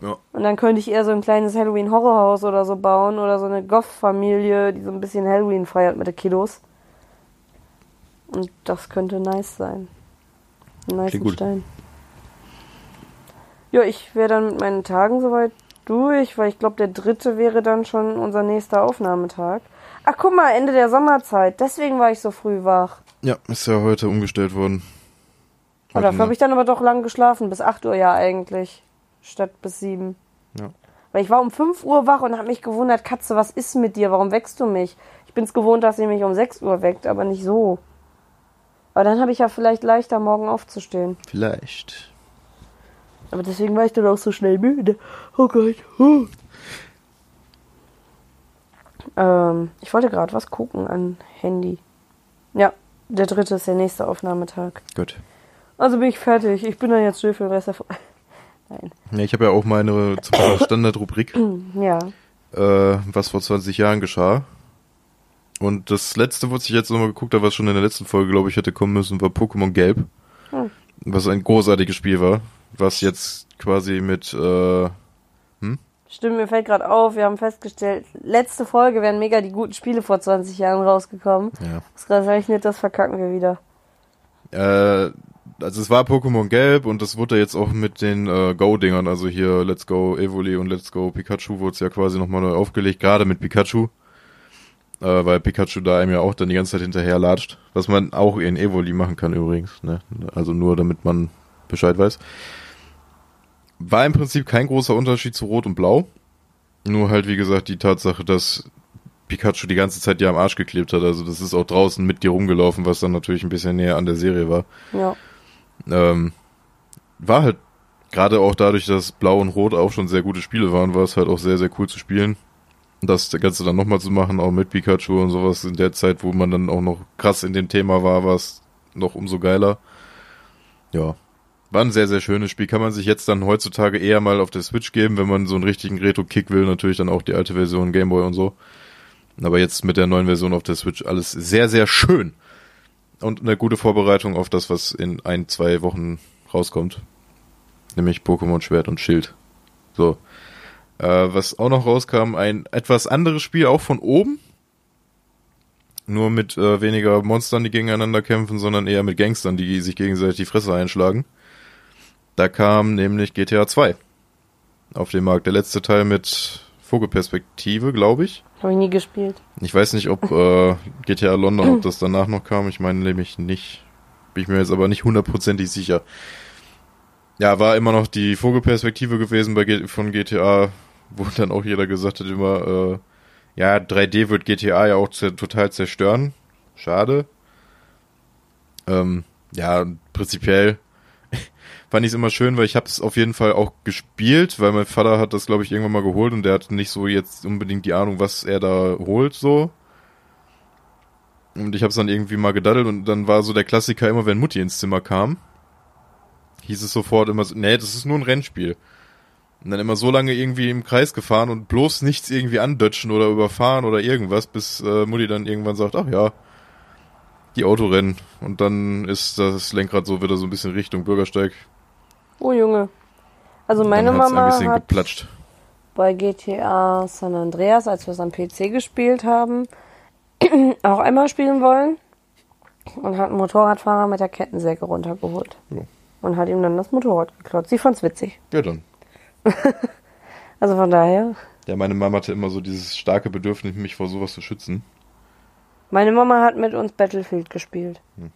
Ja. Und dann könnte ich eher so ein kleines Halloween-Horrorhaus oder so bauen oder so eine Goth-Familie, die so ein bisschen Halloween feiert mit den Kiddos. Und das könnte nice sein. Ein nice. Stein. Ja, ich wäre dann mit meinen Tagen soweit durch, weil ich glaube, der dritte wäre dann schon unser nächster Aufnahmetag. Ach, guck mal, Ende der Sommerzeit. Deswegen war ich so früh wach. Ja, ist ja heute umgestellt worden. Aber Heute dafür habe ich dann aber doch lang geschlafen, bis 8 Uhr ja eigentlich, statt bis 7. Ja. Weil ich war um 5 Uhr wach und habe mich gewundert, Katze, was ist mit dir? Warum wächst du mich? Ich bin's gewohnt, dass sie mich um 6 Uhr weckt, aber nicht so. Aber dann habe ich ja vielleicht leichter, morgen aufzustehen. Vielleicht. Aber deswegen war ich dann auch so schnell müde. Oh Gott. Huh. Ähm, ich wollte gerade was gucken an Handy. Ja, der dritte ist der nächste Aufnahmetag. Gut. Also bin ich fertig. Ich bin dann jetzt still für den Rest der. Nein. Ja, ich habe ja auch meine Standardrubrik, Ja. äh, was vor 20 Jahren geschah. Und das letzte, was ich jetzt nochmal geguckt habe, was schon in der letzten Folge, glaube ich, hätte kommen müssen, war Pokémon Gelb. Hm. Was ein großartiges Spiel war. Was jetzt quasi mit, äh, Stimmt, mir fällt gerade auf, wir haben festgestellt, letzte Folge wären mega die guten Spiele vor 20 Jahren rausgekommen. ja. Ausgerechnet, das verkacken wir wieder. Äh, also es war Pokémon Gelb und das wurde jetzt auch mit den äh, Go-Dingern, also hier Let's Go Evoli und Let's Go Pikachu wurde es ja quasi nochmal neu aufgelegt, gerade mit Pikachu. Äh, weil Pikachu da einem ja auch dann die ganze Zeit hinterher latscht. Was man auch in Evoli machen kann übrigens, ne? Also nur damit man Bescheid weiß. War im Prinzip kein großer Unterschied zu Rot und Blau. Nur halt, wie gesagt, die Tatsache, dass Pikachu die ganze Zeit dir am Arsch geklebt hat. Also das ist auch draußen mit dir rumgelaufen, was dann natürlich ein bisschen näher an der Serie war. Ja. Ähm, war halt gerade auch dadurch, dass Blau und Rot auch schon sehr gute Spiele waren, war es halt auch sehr, sehr cool zu spielen. Das Ganze dann nochmal zu machen, auch mit Pikachu und sowas in der Zeit, wo man dann auch noch krass in dem Thema war, war es noch umso geiler. Ja. War ein sehr, sehr schönes Spiel. Kann man sich jetzt dann heutzutage eher mal auf der Switch geben, wenn man so einen richtigen Retro-Kick will. Natürlich dann auch die alte Version Gameboy und so. Aber jetzt mit der neuen Version auf der Switch alles sehr, sehr schön. Und eine gute Vorbereitung auf das, was in ein, zwei Wochen rauskommt. Nämlich Pokémon Schwert und Schild. So. Äh, was auch noch rauskam, ein etwas anderes Spiel, auch von oben. Nur mit äh, weniger Monstern, die gegeneinander kämpfen, sondern eher mit Gangstern, die sich gegenseitig die Fresse einschlagen. Da kam nämlich GTA 2 auf den Markt. Der letzte Teil mit Vogelperspektive, glaube ich. Habe ich nie gespielt. Ich weiß nicht, ob äh, GTA London, ob das danach noch kam. Ich meine nämlich nicht. Bin ich mir jetzt aber nicht hundertprozentig sicher. Ja, war immer noch die Vogelperspektive gewesen bei G von GTA, wo dann auch jeder gesagt hat immer, äh, ja, 3D wird GTA ja auch total zerstören. Schade. Ähm, ja, prinzipiell fand ich es immer schön, weil ich habe es auf jeden Fall auch gespielt, weil mein Vater hat das, glaube ich, irgendwann mal geholt und der hat nicht so jetzt unbedingt die Ahnung, was er da holt, so. Und ich habe es dann irgendwie mal gedaddelt und dann war so der Klassiker immer, wenn Mutti ins Zimmer kam, hieß es sofort immer so, nee, das ist nur ein Rennspiel. Und dann immer so lange irgendwie im Kreis gefahren und bloß nichts irgendwie andötschen oder überfahren oder irgendwas, bis äh, Mutti dann irgendwann sagt, ach ja, die Autorennen. Und dann ist das Lenkrad so wieder so ein bisschen Richtung Bürgersteig. Oh Junge. Also meine dann hat's Mama hat geplatscht. bei GTA San Andreas, als wir es am PC gespielt haben, auch einmal spielen wollen und hat einen Motorradfahrer mit der Kettensäge runtergeholt. Ja. Und hat ihm dann das Motorrad geklaut. Sie fand's witzig. Ja, dann. Also von daher. Ja, meine Mama hatte immer so dieses starke Bedürfnis, mich vor sowas zu schützen. Meine Mama hat mit uns Battlefield gespielt. Hm.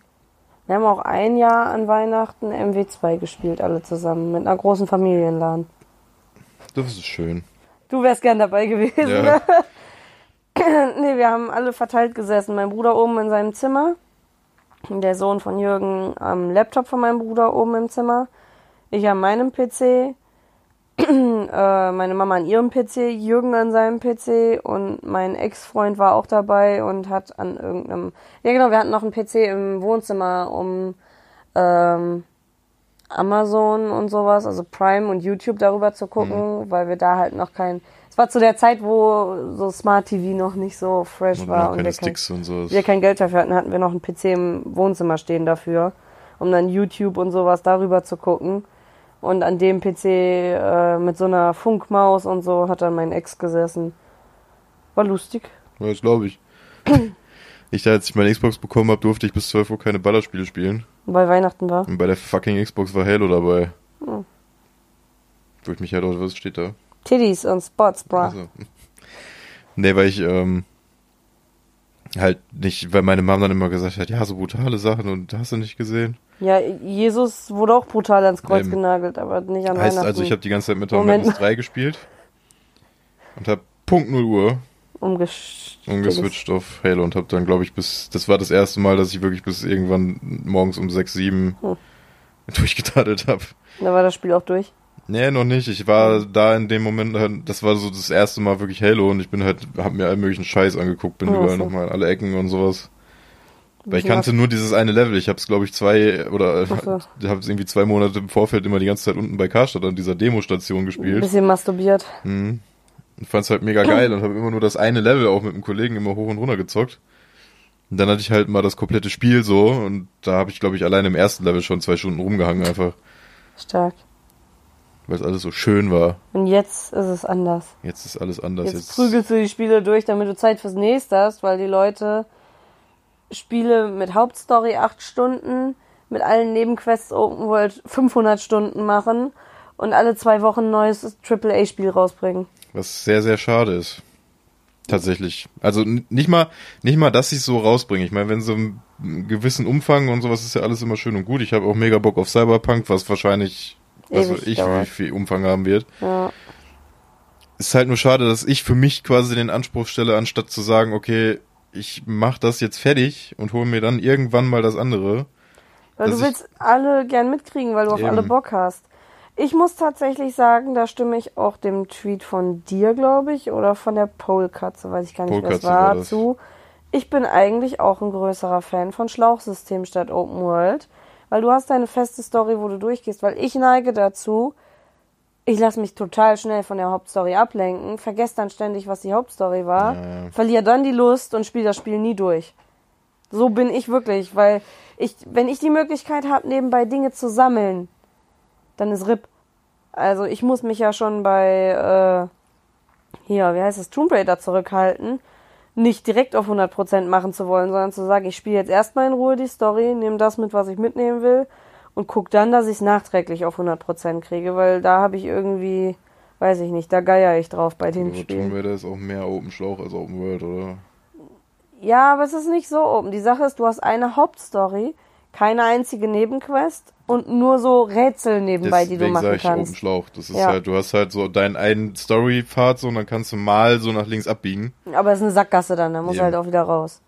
Wir haben auch ein Jahr an Weihnachten MW2 gespielt, alle zusammen, mit einer großen Familienladen. Das ist schön. Du wärst gern dabei gewesen. Ja. Ne? nee, wir haben alle verteilt gesessen. Mein Bruder oben in seinem Zimmer, der Sohn von Jürgen am Laptop von meinem Bruder oben im Zimmer, ich an meinem PC, äh, meine Mama an ihrem PC, Jürgen an seinem PC und mein Ex-Freund war auch dabei und hat an irgendeinem, ja genau, wir hatten noch einen PC im Wohnzimmer, um ähm, Amazon und sowas, also Prime und YouTube darüber zu gucken, weil wir da halt noch kein, es war zu der Zeit, wo so Smart TV noch nicht so fresh Und war und wir kein, und wir kein Geld dafür hatten, hatten wir noch einen PC im Wohnzimmer stehen dafür, um dann YouTube und sowas darüber zu gucken. Und an dem PC äh, mit so einer Funkmaus und so hat dann mein Ex gesessen. War lustig. Ja, das glaube ich. Ich, als ich meine Xbox bekommen habe, durfte ich bis 12 Uhr keine Ballerspiele spielen. Bei Weihnachten war. Und bei der fucking Xbox war Halo dabei. Hm. Wo ich mich halt auch, was steht da? Titties und Spots, bra. Also. Nee, weil ich, ähm, halt nicht, weil meine Mom dann immer gesagt hat, ja, so brutale Sachen und hast du nicht gesehen. Ja, Jesus wurde auch brutal ans Kreuz ähm, genagelt, aber nicht an heißt, Also ich habe die ganze Zeit mit Madness 3 gespielt und habe Punkt 0 Uhr umgeswitcht auf Halo und habe dann, glaube ich, bis, das war das erste Mal, dass ich wirklich bis irgendwann morgens um 6, 7 hm. durchgetaddelt habe. Da war das Spiel auch durch? Nee, noch nicht. Ich war da in dem Moment, halt, das war so das erste Mal wirklich Halo und ich bin halt, hab mir allen möglichen Scheiß angeguckt, bin oh, überall so. nochmal alle Ecken und sowas. Weil ich kannte nur dieses eine Level. Ich habe es, glaube ich, zwei oder so. habe es irgendwie zwei Monate im Vorfeld immer die ganze Zeit unten bei Karstadt an dieser Demostation gespielt. Ein bisschen masturbiert. Mhm. Und fand es halt mega geil und habe immer nur das eine Level auch mit einem Kollegen immer hoch und runter gezockt. Und dann hatte ich halt mal das komplette Spiel so und da habe ich, glaube ich, alleine im ersten Level schon zwei Stunden rumgehangen einfach. Stark. Weil es alles so schön war. Und jetzt ist es anders. Jetzt ist alles anders. Jetzt, jetzt prügelst du die Spiele durch, damit du Zeit fürs nächste hast, weil die Leute Spiele mit Hauptstory acht Stunden, mit allen Nebenquests Open World 500 Stunden machen und alle zwei Wochen ein neues AAA-Spiel rausbringen. Was sehr, sehr schade ist. Tatsächlich. Also nicht mal, nicht mal, dass sie es so rausbringen. Ich meine, wenn so einen gewissen Umfang und sowas ist ja alles immer schön und gut. Ich habe auch mega Bock auf Cyberpunk, was wahrscheinlich, was weiß ich, wie viel Umfang haben wird. Ja. Ist halt nur schade, dass ich für mich quasi den Anspruch stelle, anstatt zu sagen, okay, ich mach das jetzt fertig und hole mir dann irgendwann mal das andere. Weil du willst alle gern mitkriegen, weil du eben. auf alle Bock hast. Ich muss tatsächlich sagen, da stimme ich auch dem Tweet von dir, glaube ich, oder von der Polkatze, weiß ich gar nicht, was war, war zu. Ich bin eigentlich auch ein größerer Fan von Schlauchsystem statt Open World, weil du hast deine feste Story, wo du durchgehst, weil ich neige dazu, ich lasse mich total schnell von der Hauptstory ablenken, vergesse dann ständig, was die Hauptstory war, ja. verliere dann die Lust und spiele das Spiel nie durch. So bin ich wirklich, weil ich, wenn ich die Möglichkeit habe, nebenbei Dinge zu sammeln, dann ist RIP. Also ich muss mich ja schon bei, äh, hier, wie heißt es, Tomb Raider zurückhalten, nicht direkt auf 100% machen zu wollen, sondern zu sagen, ich spiele jetzt erstmal in Ruhe die Story, nehme das mit, was ich mitnehmen will und guck dann, dass ich es nachträglich auf 100% kriege, weil da habe ich irgendwie, weiß ich nicht, da geier ich drauf bei den aber Spielen. Tomb Raider ist auch mehr Open Schlauch als Open World, oder? Ja, aber es ist nicht so open. Die Sache ist, du hast eine Hauptstory, keine einzige Nebenquest und nur so Rätsel nebenbei, Deswegen die du machen sag ich kannst. Open Schlauch. Das ist ja. halt, du hast halt so deinen einen Story-Pfad so und dann kannst du mal so nach links abbiegen. Aber es ist eine Sackgasse dann, da muss ja. halt auch wieder raus.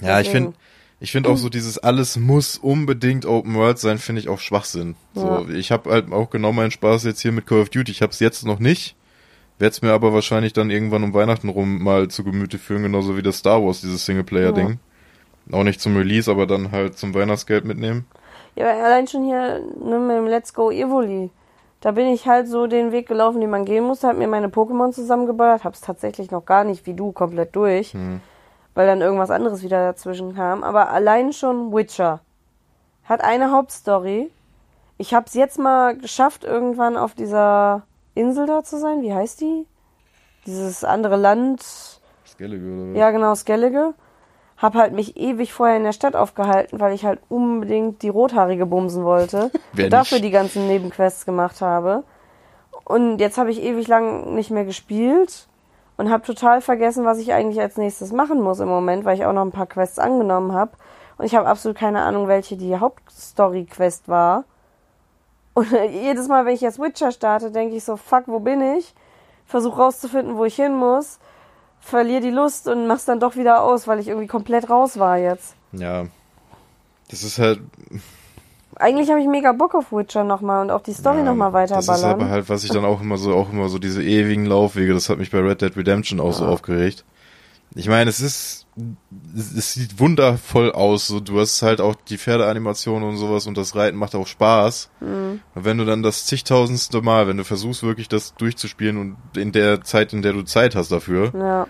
Ja, Deswegen. ich finde, ich finde auch so dieses alles muss unbedingt Open World sein, finde ich auch Schwachsinn. So, ja. ich habe halt auch genau meinen Spaß jetzt hier mit Call of Duty. Ich habe es jetzt noch nicht, werde es mir aber wahrscheinlich dann irgendwann um Weihnachten rum mal zu Gemüte führen, genauso wie das Star Wars, dieses Singleplayer-Ding. Ja. Auch nicht zum Release, aber dann halt zum Weihnachtsgeld mitnehmen. Ja, allein schon hier ne, mit dem Let's Go Evoli. Da bin ich halt so den Weg gelaufen, den man gehen musste, hab mir meine Pokémon zusammengebaut, hab's tatsächlich noch gar nicht wie du komplett durch. Hm weil dann irgendwas anderes wieder dazwischen kam. Aber allein schon Witcher hat eine Hauptstory. Ich habe es jetzt mal geschafft, irgendwann auf dieser Insel da zu sein. Wie heißt die? Dieses andere Land. Skellige, oder was? Ja, genau, Skellige. Hab halt mich ewig vorher in der Stadt aufgehalten, weil ich halt unbedingt die Rothaarige bumsen wollte. und dafür die ganzen Nebenquests gemacht habe. Und jetzt habe ich ewig lang nicht mehr gespielt und habe total vergessen, was ich eigentlich als nächstes machen muss im Moment, weil ich auch noch ein paar Quests angenommen habe. Und ich habe absolut keine Ahnung, welche die Hauptstory-Quest war. Und jedes Mal, wenn ich jetzt Witcher starte, denke ich so, fuck, wo bin ich? Versuch rauszufinden, wo ich hin muss. Verliere die Lust und mach's dann doch wieder aus, weil ich irgendwie komplett raus war jetzt. Ja. Das ist halt, eigentlich habe ich mega Bock auf Witcher nochmal und auch die Story ja, nochmal weiterballern. Das ist aber halt, was ich dann auch immer so, auch immer so diese ewigen Laufwege, das hat mich bei Red Dead Redemption auch ja. so aufgeregt. Ich meine, es ist, es sieht wundervoll aus, so, du hast halt auch die Pferdeanimation und sowas und das Reiten macht auch Spaß. Mhm. Und wenn du dann das zigtausendste Mal, wenn du versuchst wirklich das durchzuspielen und in der Zeit, in der du Zeit hast dafür, ja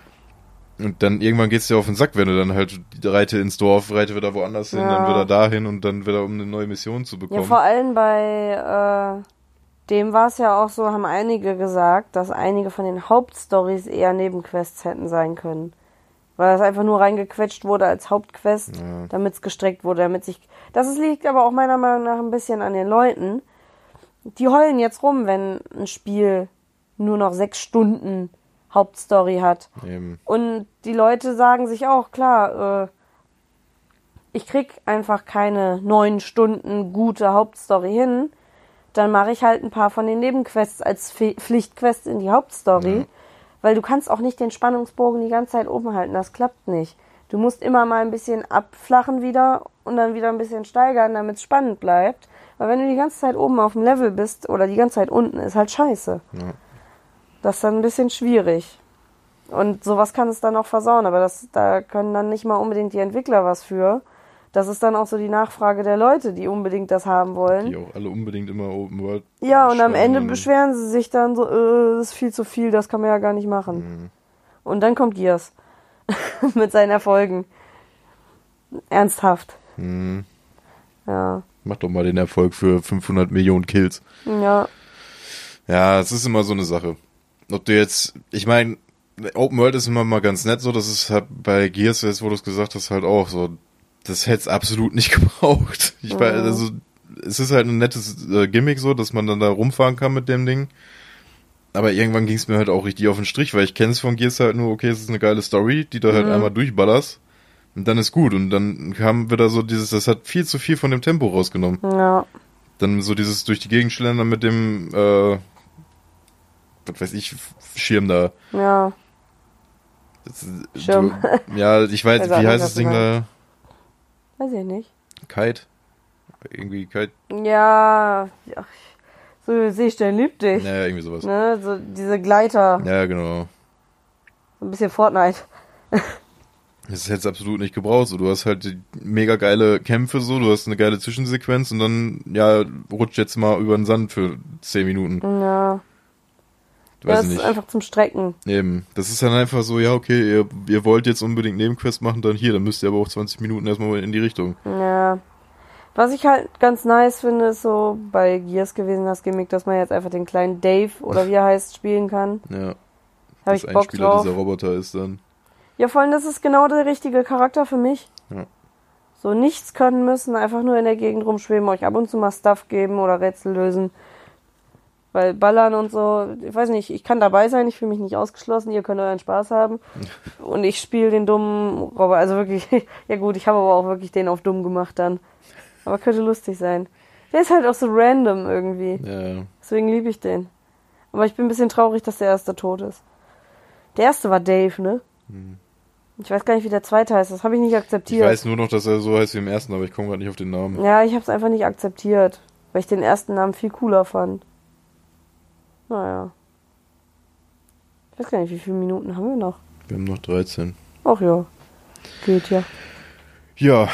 und dann irgendwann geht's dir auf den Sack, wenn du dann halt reite ins Dorf, reite wieder woanders hin, dann wieder dahin und dann wieder um eine neue Mission zu bekommen. Ja, vor allem bei äh, dem war es ja auch so, haben einige gesagt, dass einige von den Hauptstories eher Nebenquests hätten sein können. Weil das einfach nur reingequetscht wurde als Hauptquest, Ja. damit es gestreckt wurde, damit sich. Das liegt aber auch meiner Meinung nach ein bisschen an den Leuten. Die heulen jetzt rum, wenn ein Spiel nur noch sechs Stunden Hauptstory hat. Eben. Und die Leute sagen sich auch, klar, äh, ich krieg einfach keine neun Stunden gute Hauptstory hin. Dann mache ich halt ein paar von den Nebenquests als Pflichtquests in die Hauptstory. Weil du kannst auch nicht den Spannungsbogen die ganze Zeit oben halten. Das klappt nicht. Du musst immer mal ein bisschen abflachen wieder und dann wieder ein bisschen steigern, damit es spannend bleibt. Weil wenn du die ganze Zeit oben auf dem Level bist oder die ganze Zeit unten, ist halt scheiße. Ja. Das ist dann ein bisschen schwierig. Und sowas kann es dann auch versauen, aber das, da können dann nicht mal unbedingt die Entwickler was für. Das ist dann auch so die Nachfrage der Leute, die unbedingt das haben wollen. Die auch alle unbedingt immer Open World. Ja, und am Ende beschweren sie sich dann so, äh, das ist viel zu viel, das kann man ja gar nicht machen. Mhm. Und dann kommt Gears mit seinen Erfolgen. Ernsthaft. Mhm. Ja. Mach doch mal den Erfolg für 500 Millionen Kills. Ja. Ja, es ist immer so eine Sache. Ob du jetzt, ich meine, Open World ist immer mal ganz nett so, das ist halt bei Gears jetzt, wo du es gesagt hast, halt auch so. Das hätte es absolut nicht gebraucht. Ich Mhm. weiß, also, es ist halt ein nettes äh, Gimmick so, dass man dann da rumfahren kann mit dem Ding. Aber irgendwann ging es mir halt auch richtig auf den Strich, weil ich kenne es von Gears halt nur, okay, es ist eine geile Story, die du halt Mhm. einmal durchballerst. Und dann ist gut. Und dann kam wieder so dieses, das hat viel zu viel von dem Tempo rausgenommen. Ja. Dann so dieses durch die Gegend schlendern mit dem, äh, was weiß ich, Schirm da. Ja. Das, Schirm. Du, ja, ich weiß, Weiß wie heißt das du Ding da? Weiß ich nicht. Kite? Irgendwie Kite? Ja. ja. So Seestern liebt dich. Naja, irgendwie sowas. Ne? So diese Gleiter. Ja, genau. So ein bisschen Fortnite. Das hätte es absolut nicht gebraucht. So, du hast halt mega geile Kämpfe so, du hast eine geile Zwischensequenz und dann, ja, rutscht jetzt mal über den Sand für 10 Minuten. Ja. Weiß es ist einfach zum Strecken. Eben. Das ist dann einfach so, ja, okay, ihr, ihr wollt jetzt unbedingt Nebenquest machen, dann hier, dann müsst ihr aber auch 20 Minuten erstmal in die Richtung. Ja. Was ich halt ganz nice finde, ist so bei Gears gewesen, das Gimmick, dass man jetzt einfach den kleinen Dave oder wie er heißt, spielen kann. Ja. Habe ich ein Bock Spieler drauf. dieser Roboter ist dann. Ja, vor allem, das ist genau der richtige Charakter für mich. Ja. So nichts können müssen, einfach nur in der Gegend rumschweben, euch ab und zu mal Stuff geben oder Rätsel lösen. Weil Ballern und so, ich weiß nicht, ich kann dabei sein, ich fühle mich nicht ausgeschlossen, ihr könnt euren Spaß haben. Und ich spiele den dummen Roboter, also wirklich, ja gut, ich habe aber auch wirklich den auf dumm gemacht dann. Aber könnte lustig sein. Der ist halt auch so random irgendwie. Ja. Deswegen liebe ich den. Aber ich bin ein bisschen traurig, dass der erste tot ist. Der erste war Dave, ne? Ich weiß gar nicht, wie der zweite heißt. Das habe ich nicht Ich akzeptiert. weiß nur noch, dass er so heißt wie im ersten, aber ich komme gerade nicht auf den Namen. Ja, ich habe es einfach nicht akzeptiert, weil ich den ersten Namen viel cooler fand. Naja. Ich weiß gar nicht, wie viele Minuten haben wir noch? Wir haben noch 13. Ach ja. Geht ja. Ja,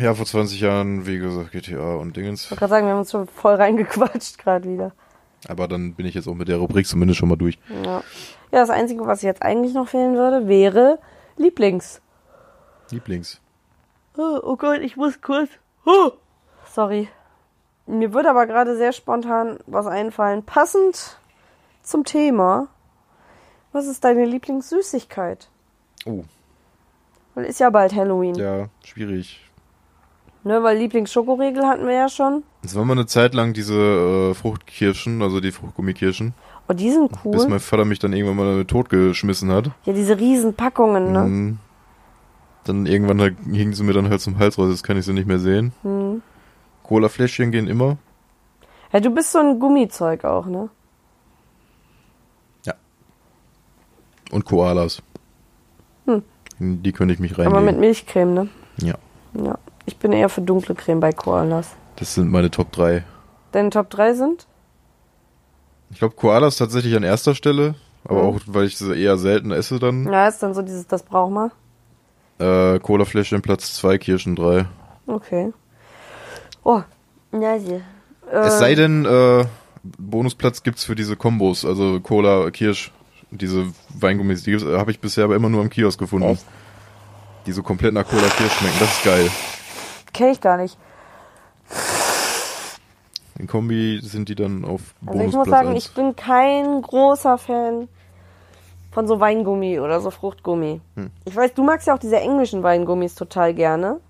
ja, vor 20 Jahren, wie gesagt, GTA und Dingens. Ich wollte gerade sagen, wir haben uns schon voll reingequatscht gerade wieder. Aber dann bin ich jetzt auch mit der Rubrik zumindest schon mal durch. Ja. ja, das Einzige, was jetzt eigentlich noch fehlen würde, wäre Lieblings. Lieblings. Oh, oh Gott, ich muss kurz. Oh. Sorry. Mir würde aber gerade sehr spontan was einfallen. Passend zum Thema. Was ist deine Lieblingssüßigkeit? Oh, Weil ist ja bald Halloween. ja, schwierig. Ne, weil Lieblingssschokoriegel hatten wir ja schon. Es war mal eine Zeit lang diese äh, Fruchtkirschen, also die Fruchtgummikirschen, Oh, die sind bis cool. mein Vater mich dann irgendwann mal damit totgeschmissen hat. Ja, diese riesen Packungen, ne? Mhm. Dann irgendwann halt, hingen sie mir dann halt zum Hals raus, jetzt kann ich sie nicht mehr sehen. Mhm. Cola-Fläschchen gehen immer. Ja, du bist so ein Gummizeug auch, ne? Und Koalas. Hm. Die könnte ich mich Aber mit reinlegen. Milchcreme, ne? Ja, Ja. Ich bin eher für dunkle Creme bei Koalas. das sind meine Top 3. Deine Top 3 sind? Ich glaube, Koalas tatsächlich an erster Stelle, aber Mhm. auch, weil ich sie eher selten esse dann. Ja, ist dann so dieses, das braucht man. Äh, Cola-Fläschchen Platz 2, Kirschen 3. Okay. Oh, ja. Äh, Es sei denn, äh, Bonusplatz gibt's für diese Kombos, also Cola, Kirsch, diese Weingummis, die habe ich bisher aber immer nur am Kiosk gefunden. Echt? Die so komplett nach Cola Kirsch schmecken, das ist geil. Kenn ich gar nicht. In Kombi sind die dann auf Also ich Bonusplatz muss sagen, 1. ich bin kein großer Fan von so Weingummi oder so Fruchtgummi. Ich weiß, du magst ja auch diese englischen Weingummis total gerne.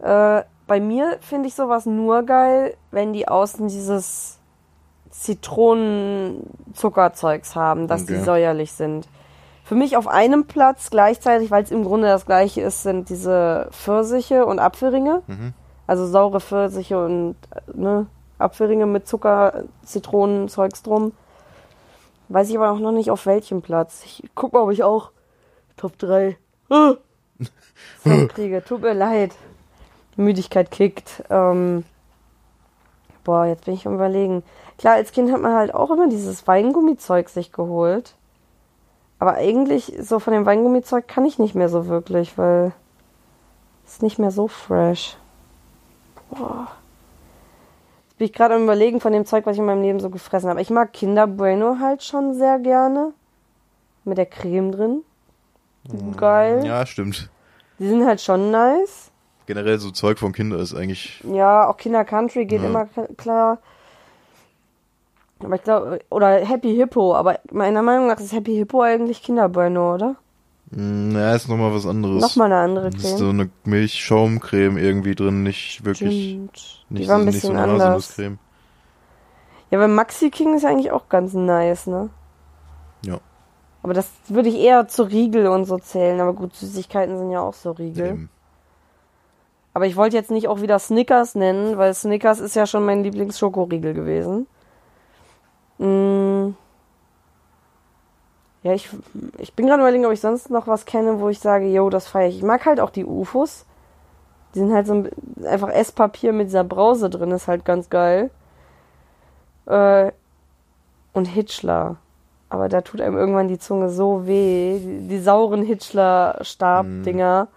Äh, bei mir finde ich sowas nur geil, wenn die außen dieses Zitronenzuckerzeugs haben, dass die Okay. säuerlich sind. Für mich auf einem Platz gleichzeitig, weil es im Grunde das gleiche ist, sind diese Pfirsiche und Apfelringe. Also saure Pfirsiche und ne, Apfelringe mit Zucker, Zitronenzeugs drum. Weiß ich aber auch noch nicht auf welchem Platz. Ich guck mal, ob ich auch Top 3 so kriege. Tut mir leid. Müdigkeit kickt. Ähm, boah, jetzt bin ich am überlegen. Klar, als Kind hat man halt auch immer dieses Weingummizeug sich geholt. Aber eigentlich, so von dem Weingummizeug kann ich nicht mehr so wirklich, weil es ist nicht mehr so fresh. Boah. Jetzt bin ich gerade am überlegen von dem Zeug, was ich in meinem Leben so gefressen habe. Ich mag Kinder Bueno halt schon sehr gerne. Mit der Creme drin. Geil. Ja, stimmt. Die sind halt schon nice. Generell so Zeug von Kindern ist eigentlich. Ja, auch Kinder Country geht Ja. immer klar. Aber ich glaube, oder Happy Hippo, aber meiner Meinung nach ist Happy Hippo eigentlich Kinder Bueno, oder? mm, Ja, ist nochmal was anderes. Nochmal eine andere Das ist so Creme. eine Milchschaumcreme irgendwie drin, nicht wirklich. Stimmt. Nicht, Die war ein bisschen so anders. Ja, weil Maxi King ist eigentlich auch ganz nice, ne? Ja. Aber das würde ich eher zu Riegel und so zählen. Aber gut, Süßigkeiten sind ja auch so Riegel. Eben. Aber ich wollte jetzt nicht auch wieder Snickers nennen, weil Snickers ist ja schon mein Lieblingsschokoriegel gewesen. Mm. Ja, ich, ich bin gerade überlegen, ob ich sonst noch was kenne, wo ich sage, yo, das feiere ich. Ich mag halt auch die UFOs. Die sind halt so ein, einfach Esspapier mit dieser Brause drin, ist halt ganz geil. Äh, und Hitchler. Aber da tut einem irgendwann die Zunge so weh. Die, die sauren Hitchler-Stabdinger.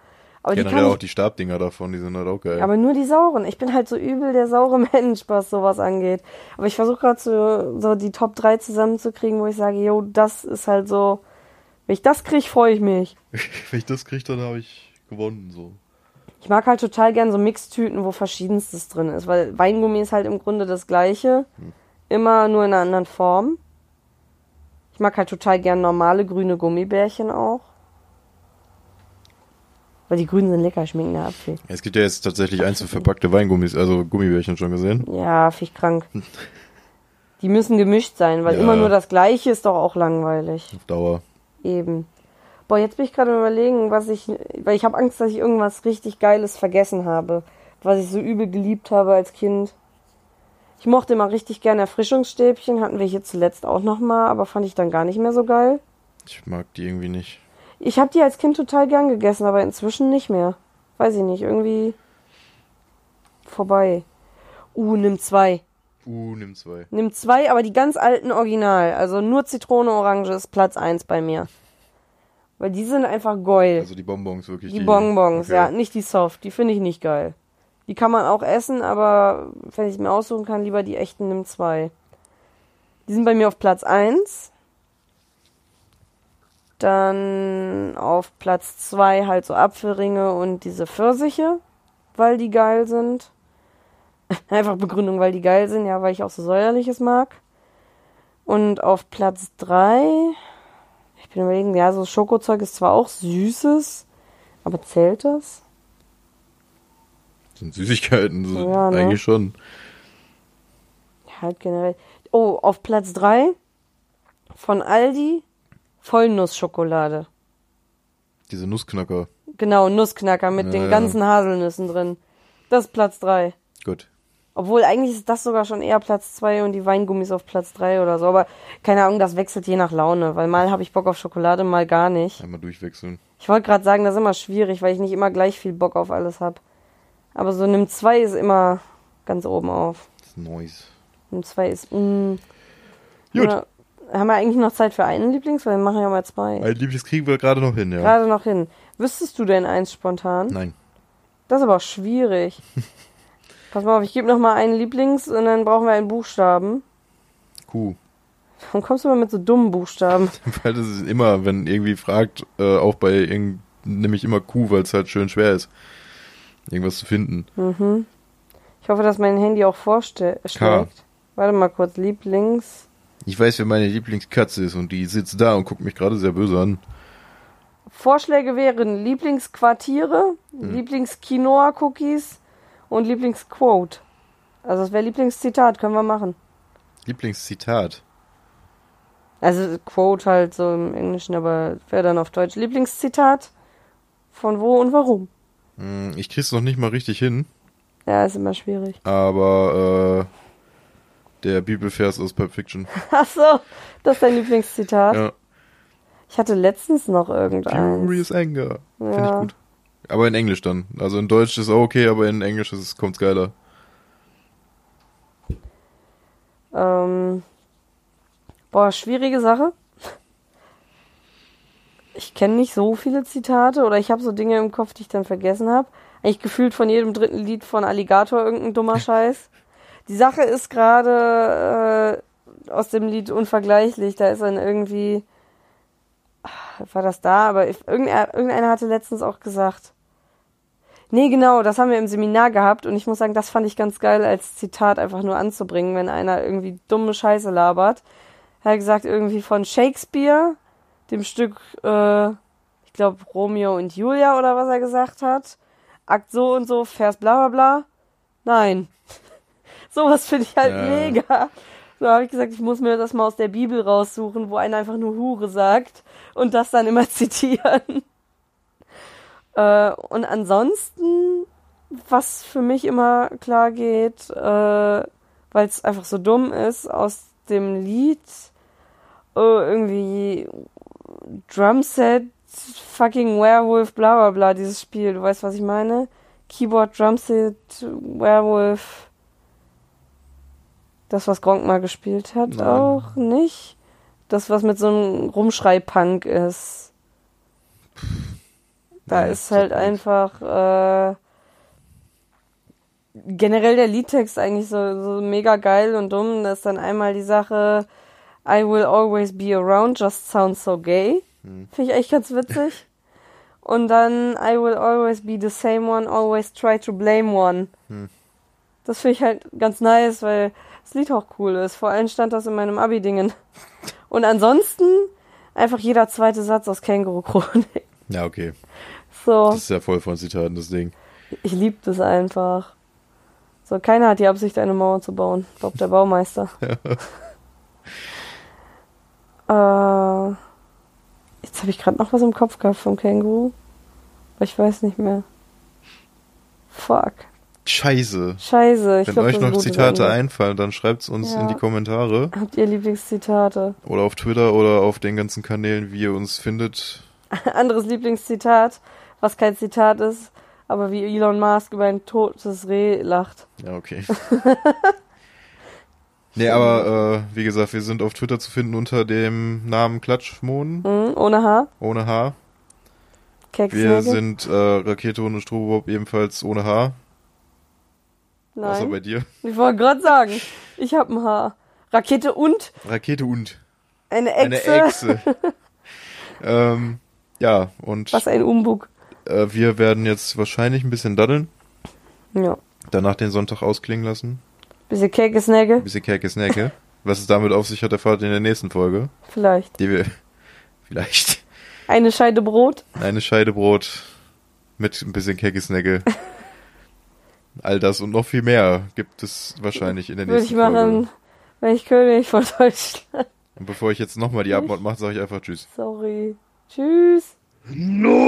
Aber die kann Generell ich auch die Stabdinger davon, die sind halt auch geil. aber nur die sauren. Ich bin halt so übel der saure Mensch, was sowas angeht. Aber ich versuche gerade so, so die Top 3 zusammenzukriegen, wo ich sage, yo, das ist halt so. Wenn ich das kriege, freue ich mich. Wenn ich das kriege, dann habe ich gewonnen. So. Ich mag halt total gern so Mixtüten, wo verschiedenstes drin ist, weil Weingummi ist halt im Grunde das gleiche, immer nur in einer anderen Form. Ich mag halt total gern normale grüne Gummibärchen auch. Weil die grünen sind lecker, schmecken der Apfel. Es gibt ja jetzt tatsächlich einzeln verpackte Weingummis, also Gummibärchen schon gesehen. Ja, find ich krank. Die müssen gemischt sein, weil Ja. immer nur das Gleiche ist doch auch langweilig. Auf Dauer. Eben. Boah, jetzt bin ich gerade überlegen, was ich, weil ich habe Angst, dass ich irgendwas richtig Geiles vergessen habe, was ich so übel geliebt habe als Kind. Ich mochte immer richtig gerne Erfrischungsstäbchen, hatten wir hier zuletzt auch noch mal, aber fand ich dann gar nicht mehr so geil. Ich mag die irgendwie nicht. Ich habe die als Kind total gern gegessen, aber inzwischen nicht mehr. Weiß ich nicht, irgendwie vorbei. Uh, nimm zwei. Uh, nimm zwei. Nimm zwei, aber die ganz alten Original. Also nur Zitrone, Orange ist Platz eins bei mir. Weil die sind einfach geil. Also die Bonbons wirklich. die Bonbons, okay. ja, nicht die Soft. Die finde ich nicht geil. Die kann man auch essen, aber wenn ich mir aussuchen kann, lieber die echten nimm zwei. Die sind bei mir auf Platz eins. Dann auf Platz zwei halt so Apfelringe und diese Pfirsiche, weil die geil sind. Einfach Begründung, weil die geil sind, ja, weil ich auch so säuerliches mag. Und auf Platz drei, ich bin überlegen, ja, so Schokozeug ist zwar auch süßes, aber zählt das? sind Süßigkeiten, so Ja, ne? eigentlich schon. Halt generell. Oh, auf Platz drei von Aldi Vollnussschokolade. Diese Nussknacker. Genau, Nussknacker mit Ja, den ganzen Haselnüssen drin. Das ist Platz drei. Gut. Obwohl eigentlich ist das sogar schon eher Platz zwei und die Weingummis auf Platz drei oder so. Aber keine Ahnung, das wechselt je nach Laune, weil mal habe ich Bock auf Schokolade, mal gar nicht. Einmal durchwechseln. Ich wollte gerade sagen, das ist immer schwierig, weil ich nicht immer gleich viel Bock auf alles habe. Aber so nimm zwei ist immer ganz oben auf. Das ist Neues. Nimm zwei ist. Mm, Gut. Oder, haben wir eigentlich noch Zeit für einen Lieblings? Weil wir machen ja mal zwei. Mein Lieblings kriegen wir gerade noch hin, ja. Gerade noch hin. Wüsstest du denn eins spontan? Nein. Das ist aber auch schwierig. Pass mal auf, ich gebe noch mal einen Lieblings und dann brauchen wir einen Buchstaben. Kuh. Warum kommst du immer mit so dummen Buchstaben? Weil das ist immer, wenn irgendwie fragt, äh, auch bei irgend, nehme ich immer Kuh, weil es halt schön schwer ist, irgendwas zu finden. Ich hoffe, dass mein Handy auch vorschlägt. Warte mal kurz. Lieblings. Ich weiß, wer meine Lieblingskatze ist und die sitzt da und guckt mich gerade sehr böse an. Vorschläge wären Lieblingsquartiere, Lieblings-Quinoa-Cookies und Lieblingsquote. Also das wäre Lieblingszitat, können wir machen. Lieblingszitat. Also Quote halt so im Englischen, aber wäre dann auf Deutsch. Lieblingszitat von wo und warum. Hm, Ich krieg's noch nicht mal richtig hin, Ja, ist immer schwierig. aber äh, der Bibelvers aus Pulp Fiction. Ach so, das ist dein Lieblingszitat. Ja. Ich hatte letztens noch irgendeins. Furious Anger. Finde ich Ja. gut. Aber in Englisch dann. Also in Deutsch ist auch okay, aber in Englisch ist es kommt's geiler. Ähm, boah, schwierige Sache. Ich kenne nicht so viele Zitate oder ich habe so Dinge im Kopf, die ich dann vergessen habe. Eigentlich gefühlt von jedem dritten Lied von Alligator irgendein dummer Scheiß. Die Sache ist gerade äh, aus dem Lied unvergleichlich. Da ist dann irgendwie Ah, war das da, aber ich, irgendeiner, irgendeiner hatte letztens auch gesagt. Nee, genau, das haben wir im Seminar gehabt und ich muss sagen, das fand ich ganz geil als Zitat einfach nur anzubringen, wenn einer irgendwie dumme Scheiße labert. Er hat gesagt, irgendwie von Shakespeare, dem Stück, äh, ich glaube, Romeo und Julia oder was er gesagt hat. Akt so und so, Vers bla bla bla. Nein. Sowas finde ich halt Ja. mega. So habe ich gesagt, ich muss mir das mal aus der Bibel raussuchen, wo einer einfach nur Hure sagt und das dann immer zitieren. Äh, und ansonsten, was für mich immer klar geht, äh, weil es einfach so dumm ist, aus dem Lied äh, irgendwie Drumset, fucking Werewolf, bla bla bla, dieses Spiel, du weißt, was ich meine? Keyboard, Drumset, Werewolf. Das, was Gronk mal gespielt hat, Nein. auch nicht. Das, was mit so einem Rumschrei-Punk ist. Da Nee, ist halt einfach äh, generell der Liedtext eigentlich so, so mega geil und dumm. Da ist dann einmal die Sache I will always be around, just sounds so gay. Hm. Finde ich echt ganz witzig. Und dann I will always be the same one, always try to blame one. Hm. Das finde ich halt ganz nice, weil das Lied auch cool ist. Vor allem stand das in meinem Abi-Dingen. Und ansonsten einfach jeder zweite Satz aus Känguru Chronik. Ja, okay. So, Das ist ja voll von Zitaten, das Ding. ich liebe das einfach. So, keiner hat die Absicht, eine Mauer zu bauen. Glaube, der Baumeister. äh, jetzt habe ich gerade noch was im Kopf gehabt vom Känguru. Aber ich weiß nicht mehr. Fuck. Scheiße. Scheiße. Ich Wenn glaub, euch noch Zitate Ende. einfallen, dann schreibt's uns Ja. in die Kommentare Habt ihr Lieblingszitate? oder auf Twitter oder auf den ganzen Kanälen, wie ihr uns findet. Anderes Lieblingszitat, was kein Zitat ist, aber wie Elon Musk über ein totes Reh lacht. Ja, okay. nee, aber äh, wie gesagt, wir sind auf Twitter zu finden unter dem Namen Klatschmohn Mhm, ohne Haar. ohne H. Wir Keksnägel. sind äh, Rakete und Strobob ebenfalls ohne H. Außer bei Nein. dir. Ich wollte gerade sagen, ich habe ein Haar. Rakete und Rakete und eine eine Echse. Echse. ähm, ja, und Was ein Umbug. äh, wir werden jetzt wahrscheinlich ein bisschen daddeln, Ja. danach den Sonntag ausklingen lassen. Bisschen Kekesnägel, Ein bisschen Kerke-Snacke. Was es damit auf sich hat, erfahrt ihr in der nächsten Folge. vielleicht. Die wir vielleicht Eine Scheide Brot. eine Scheide Brot mit ein bisschen Kerke-Snacke. All das und noch viel mehr gibt es wahrscheinlich in der Würde nächsten ich machen, Folge. wenn ich König von Deutschland. Und bevor ich jetzt nochmal die Abmord mache, sage ich einfach Tschüss. Sorry. Tschüss. No!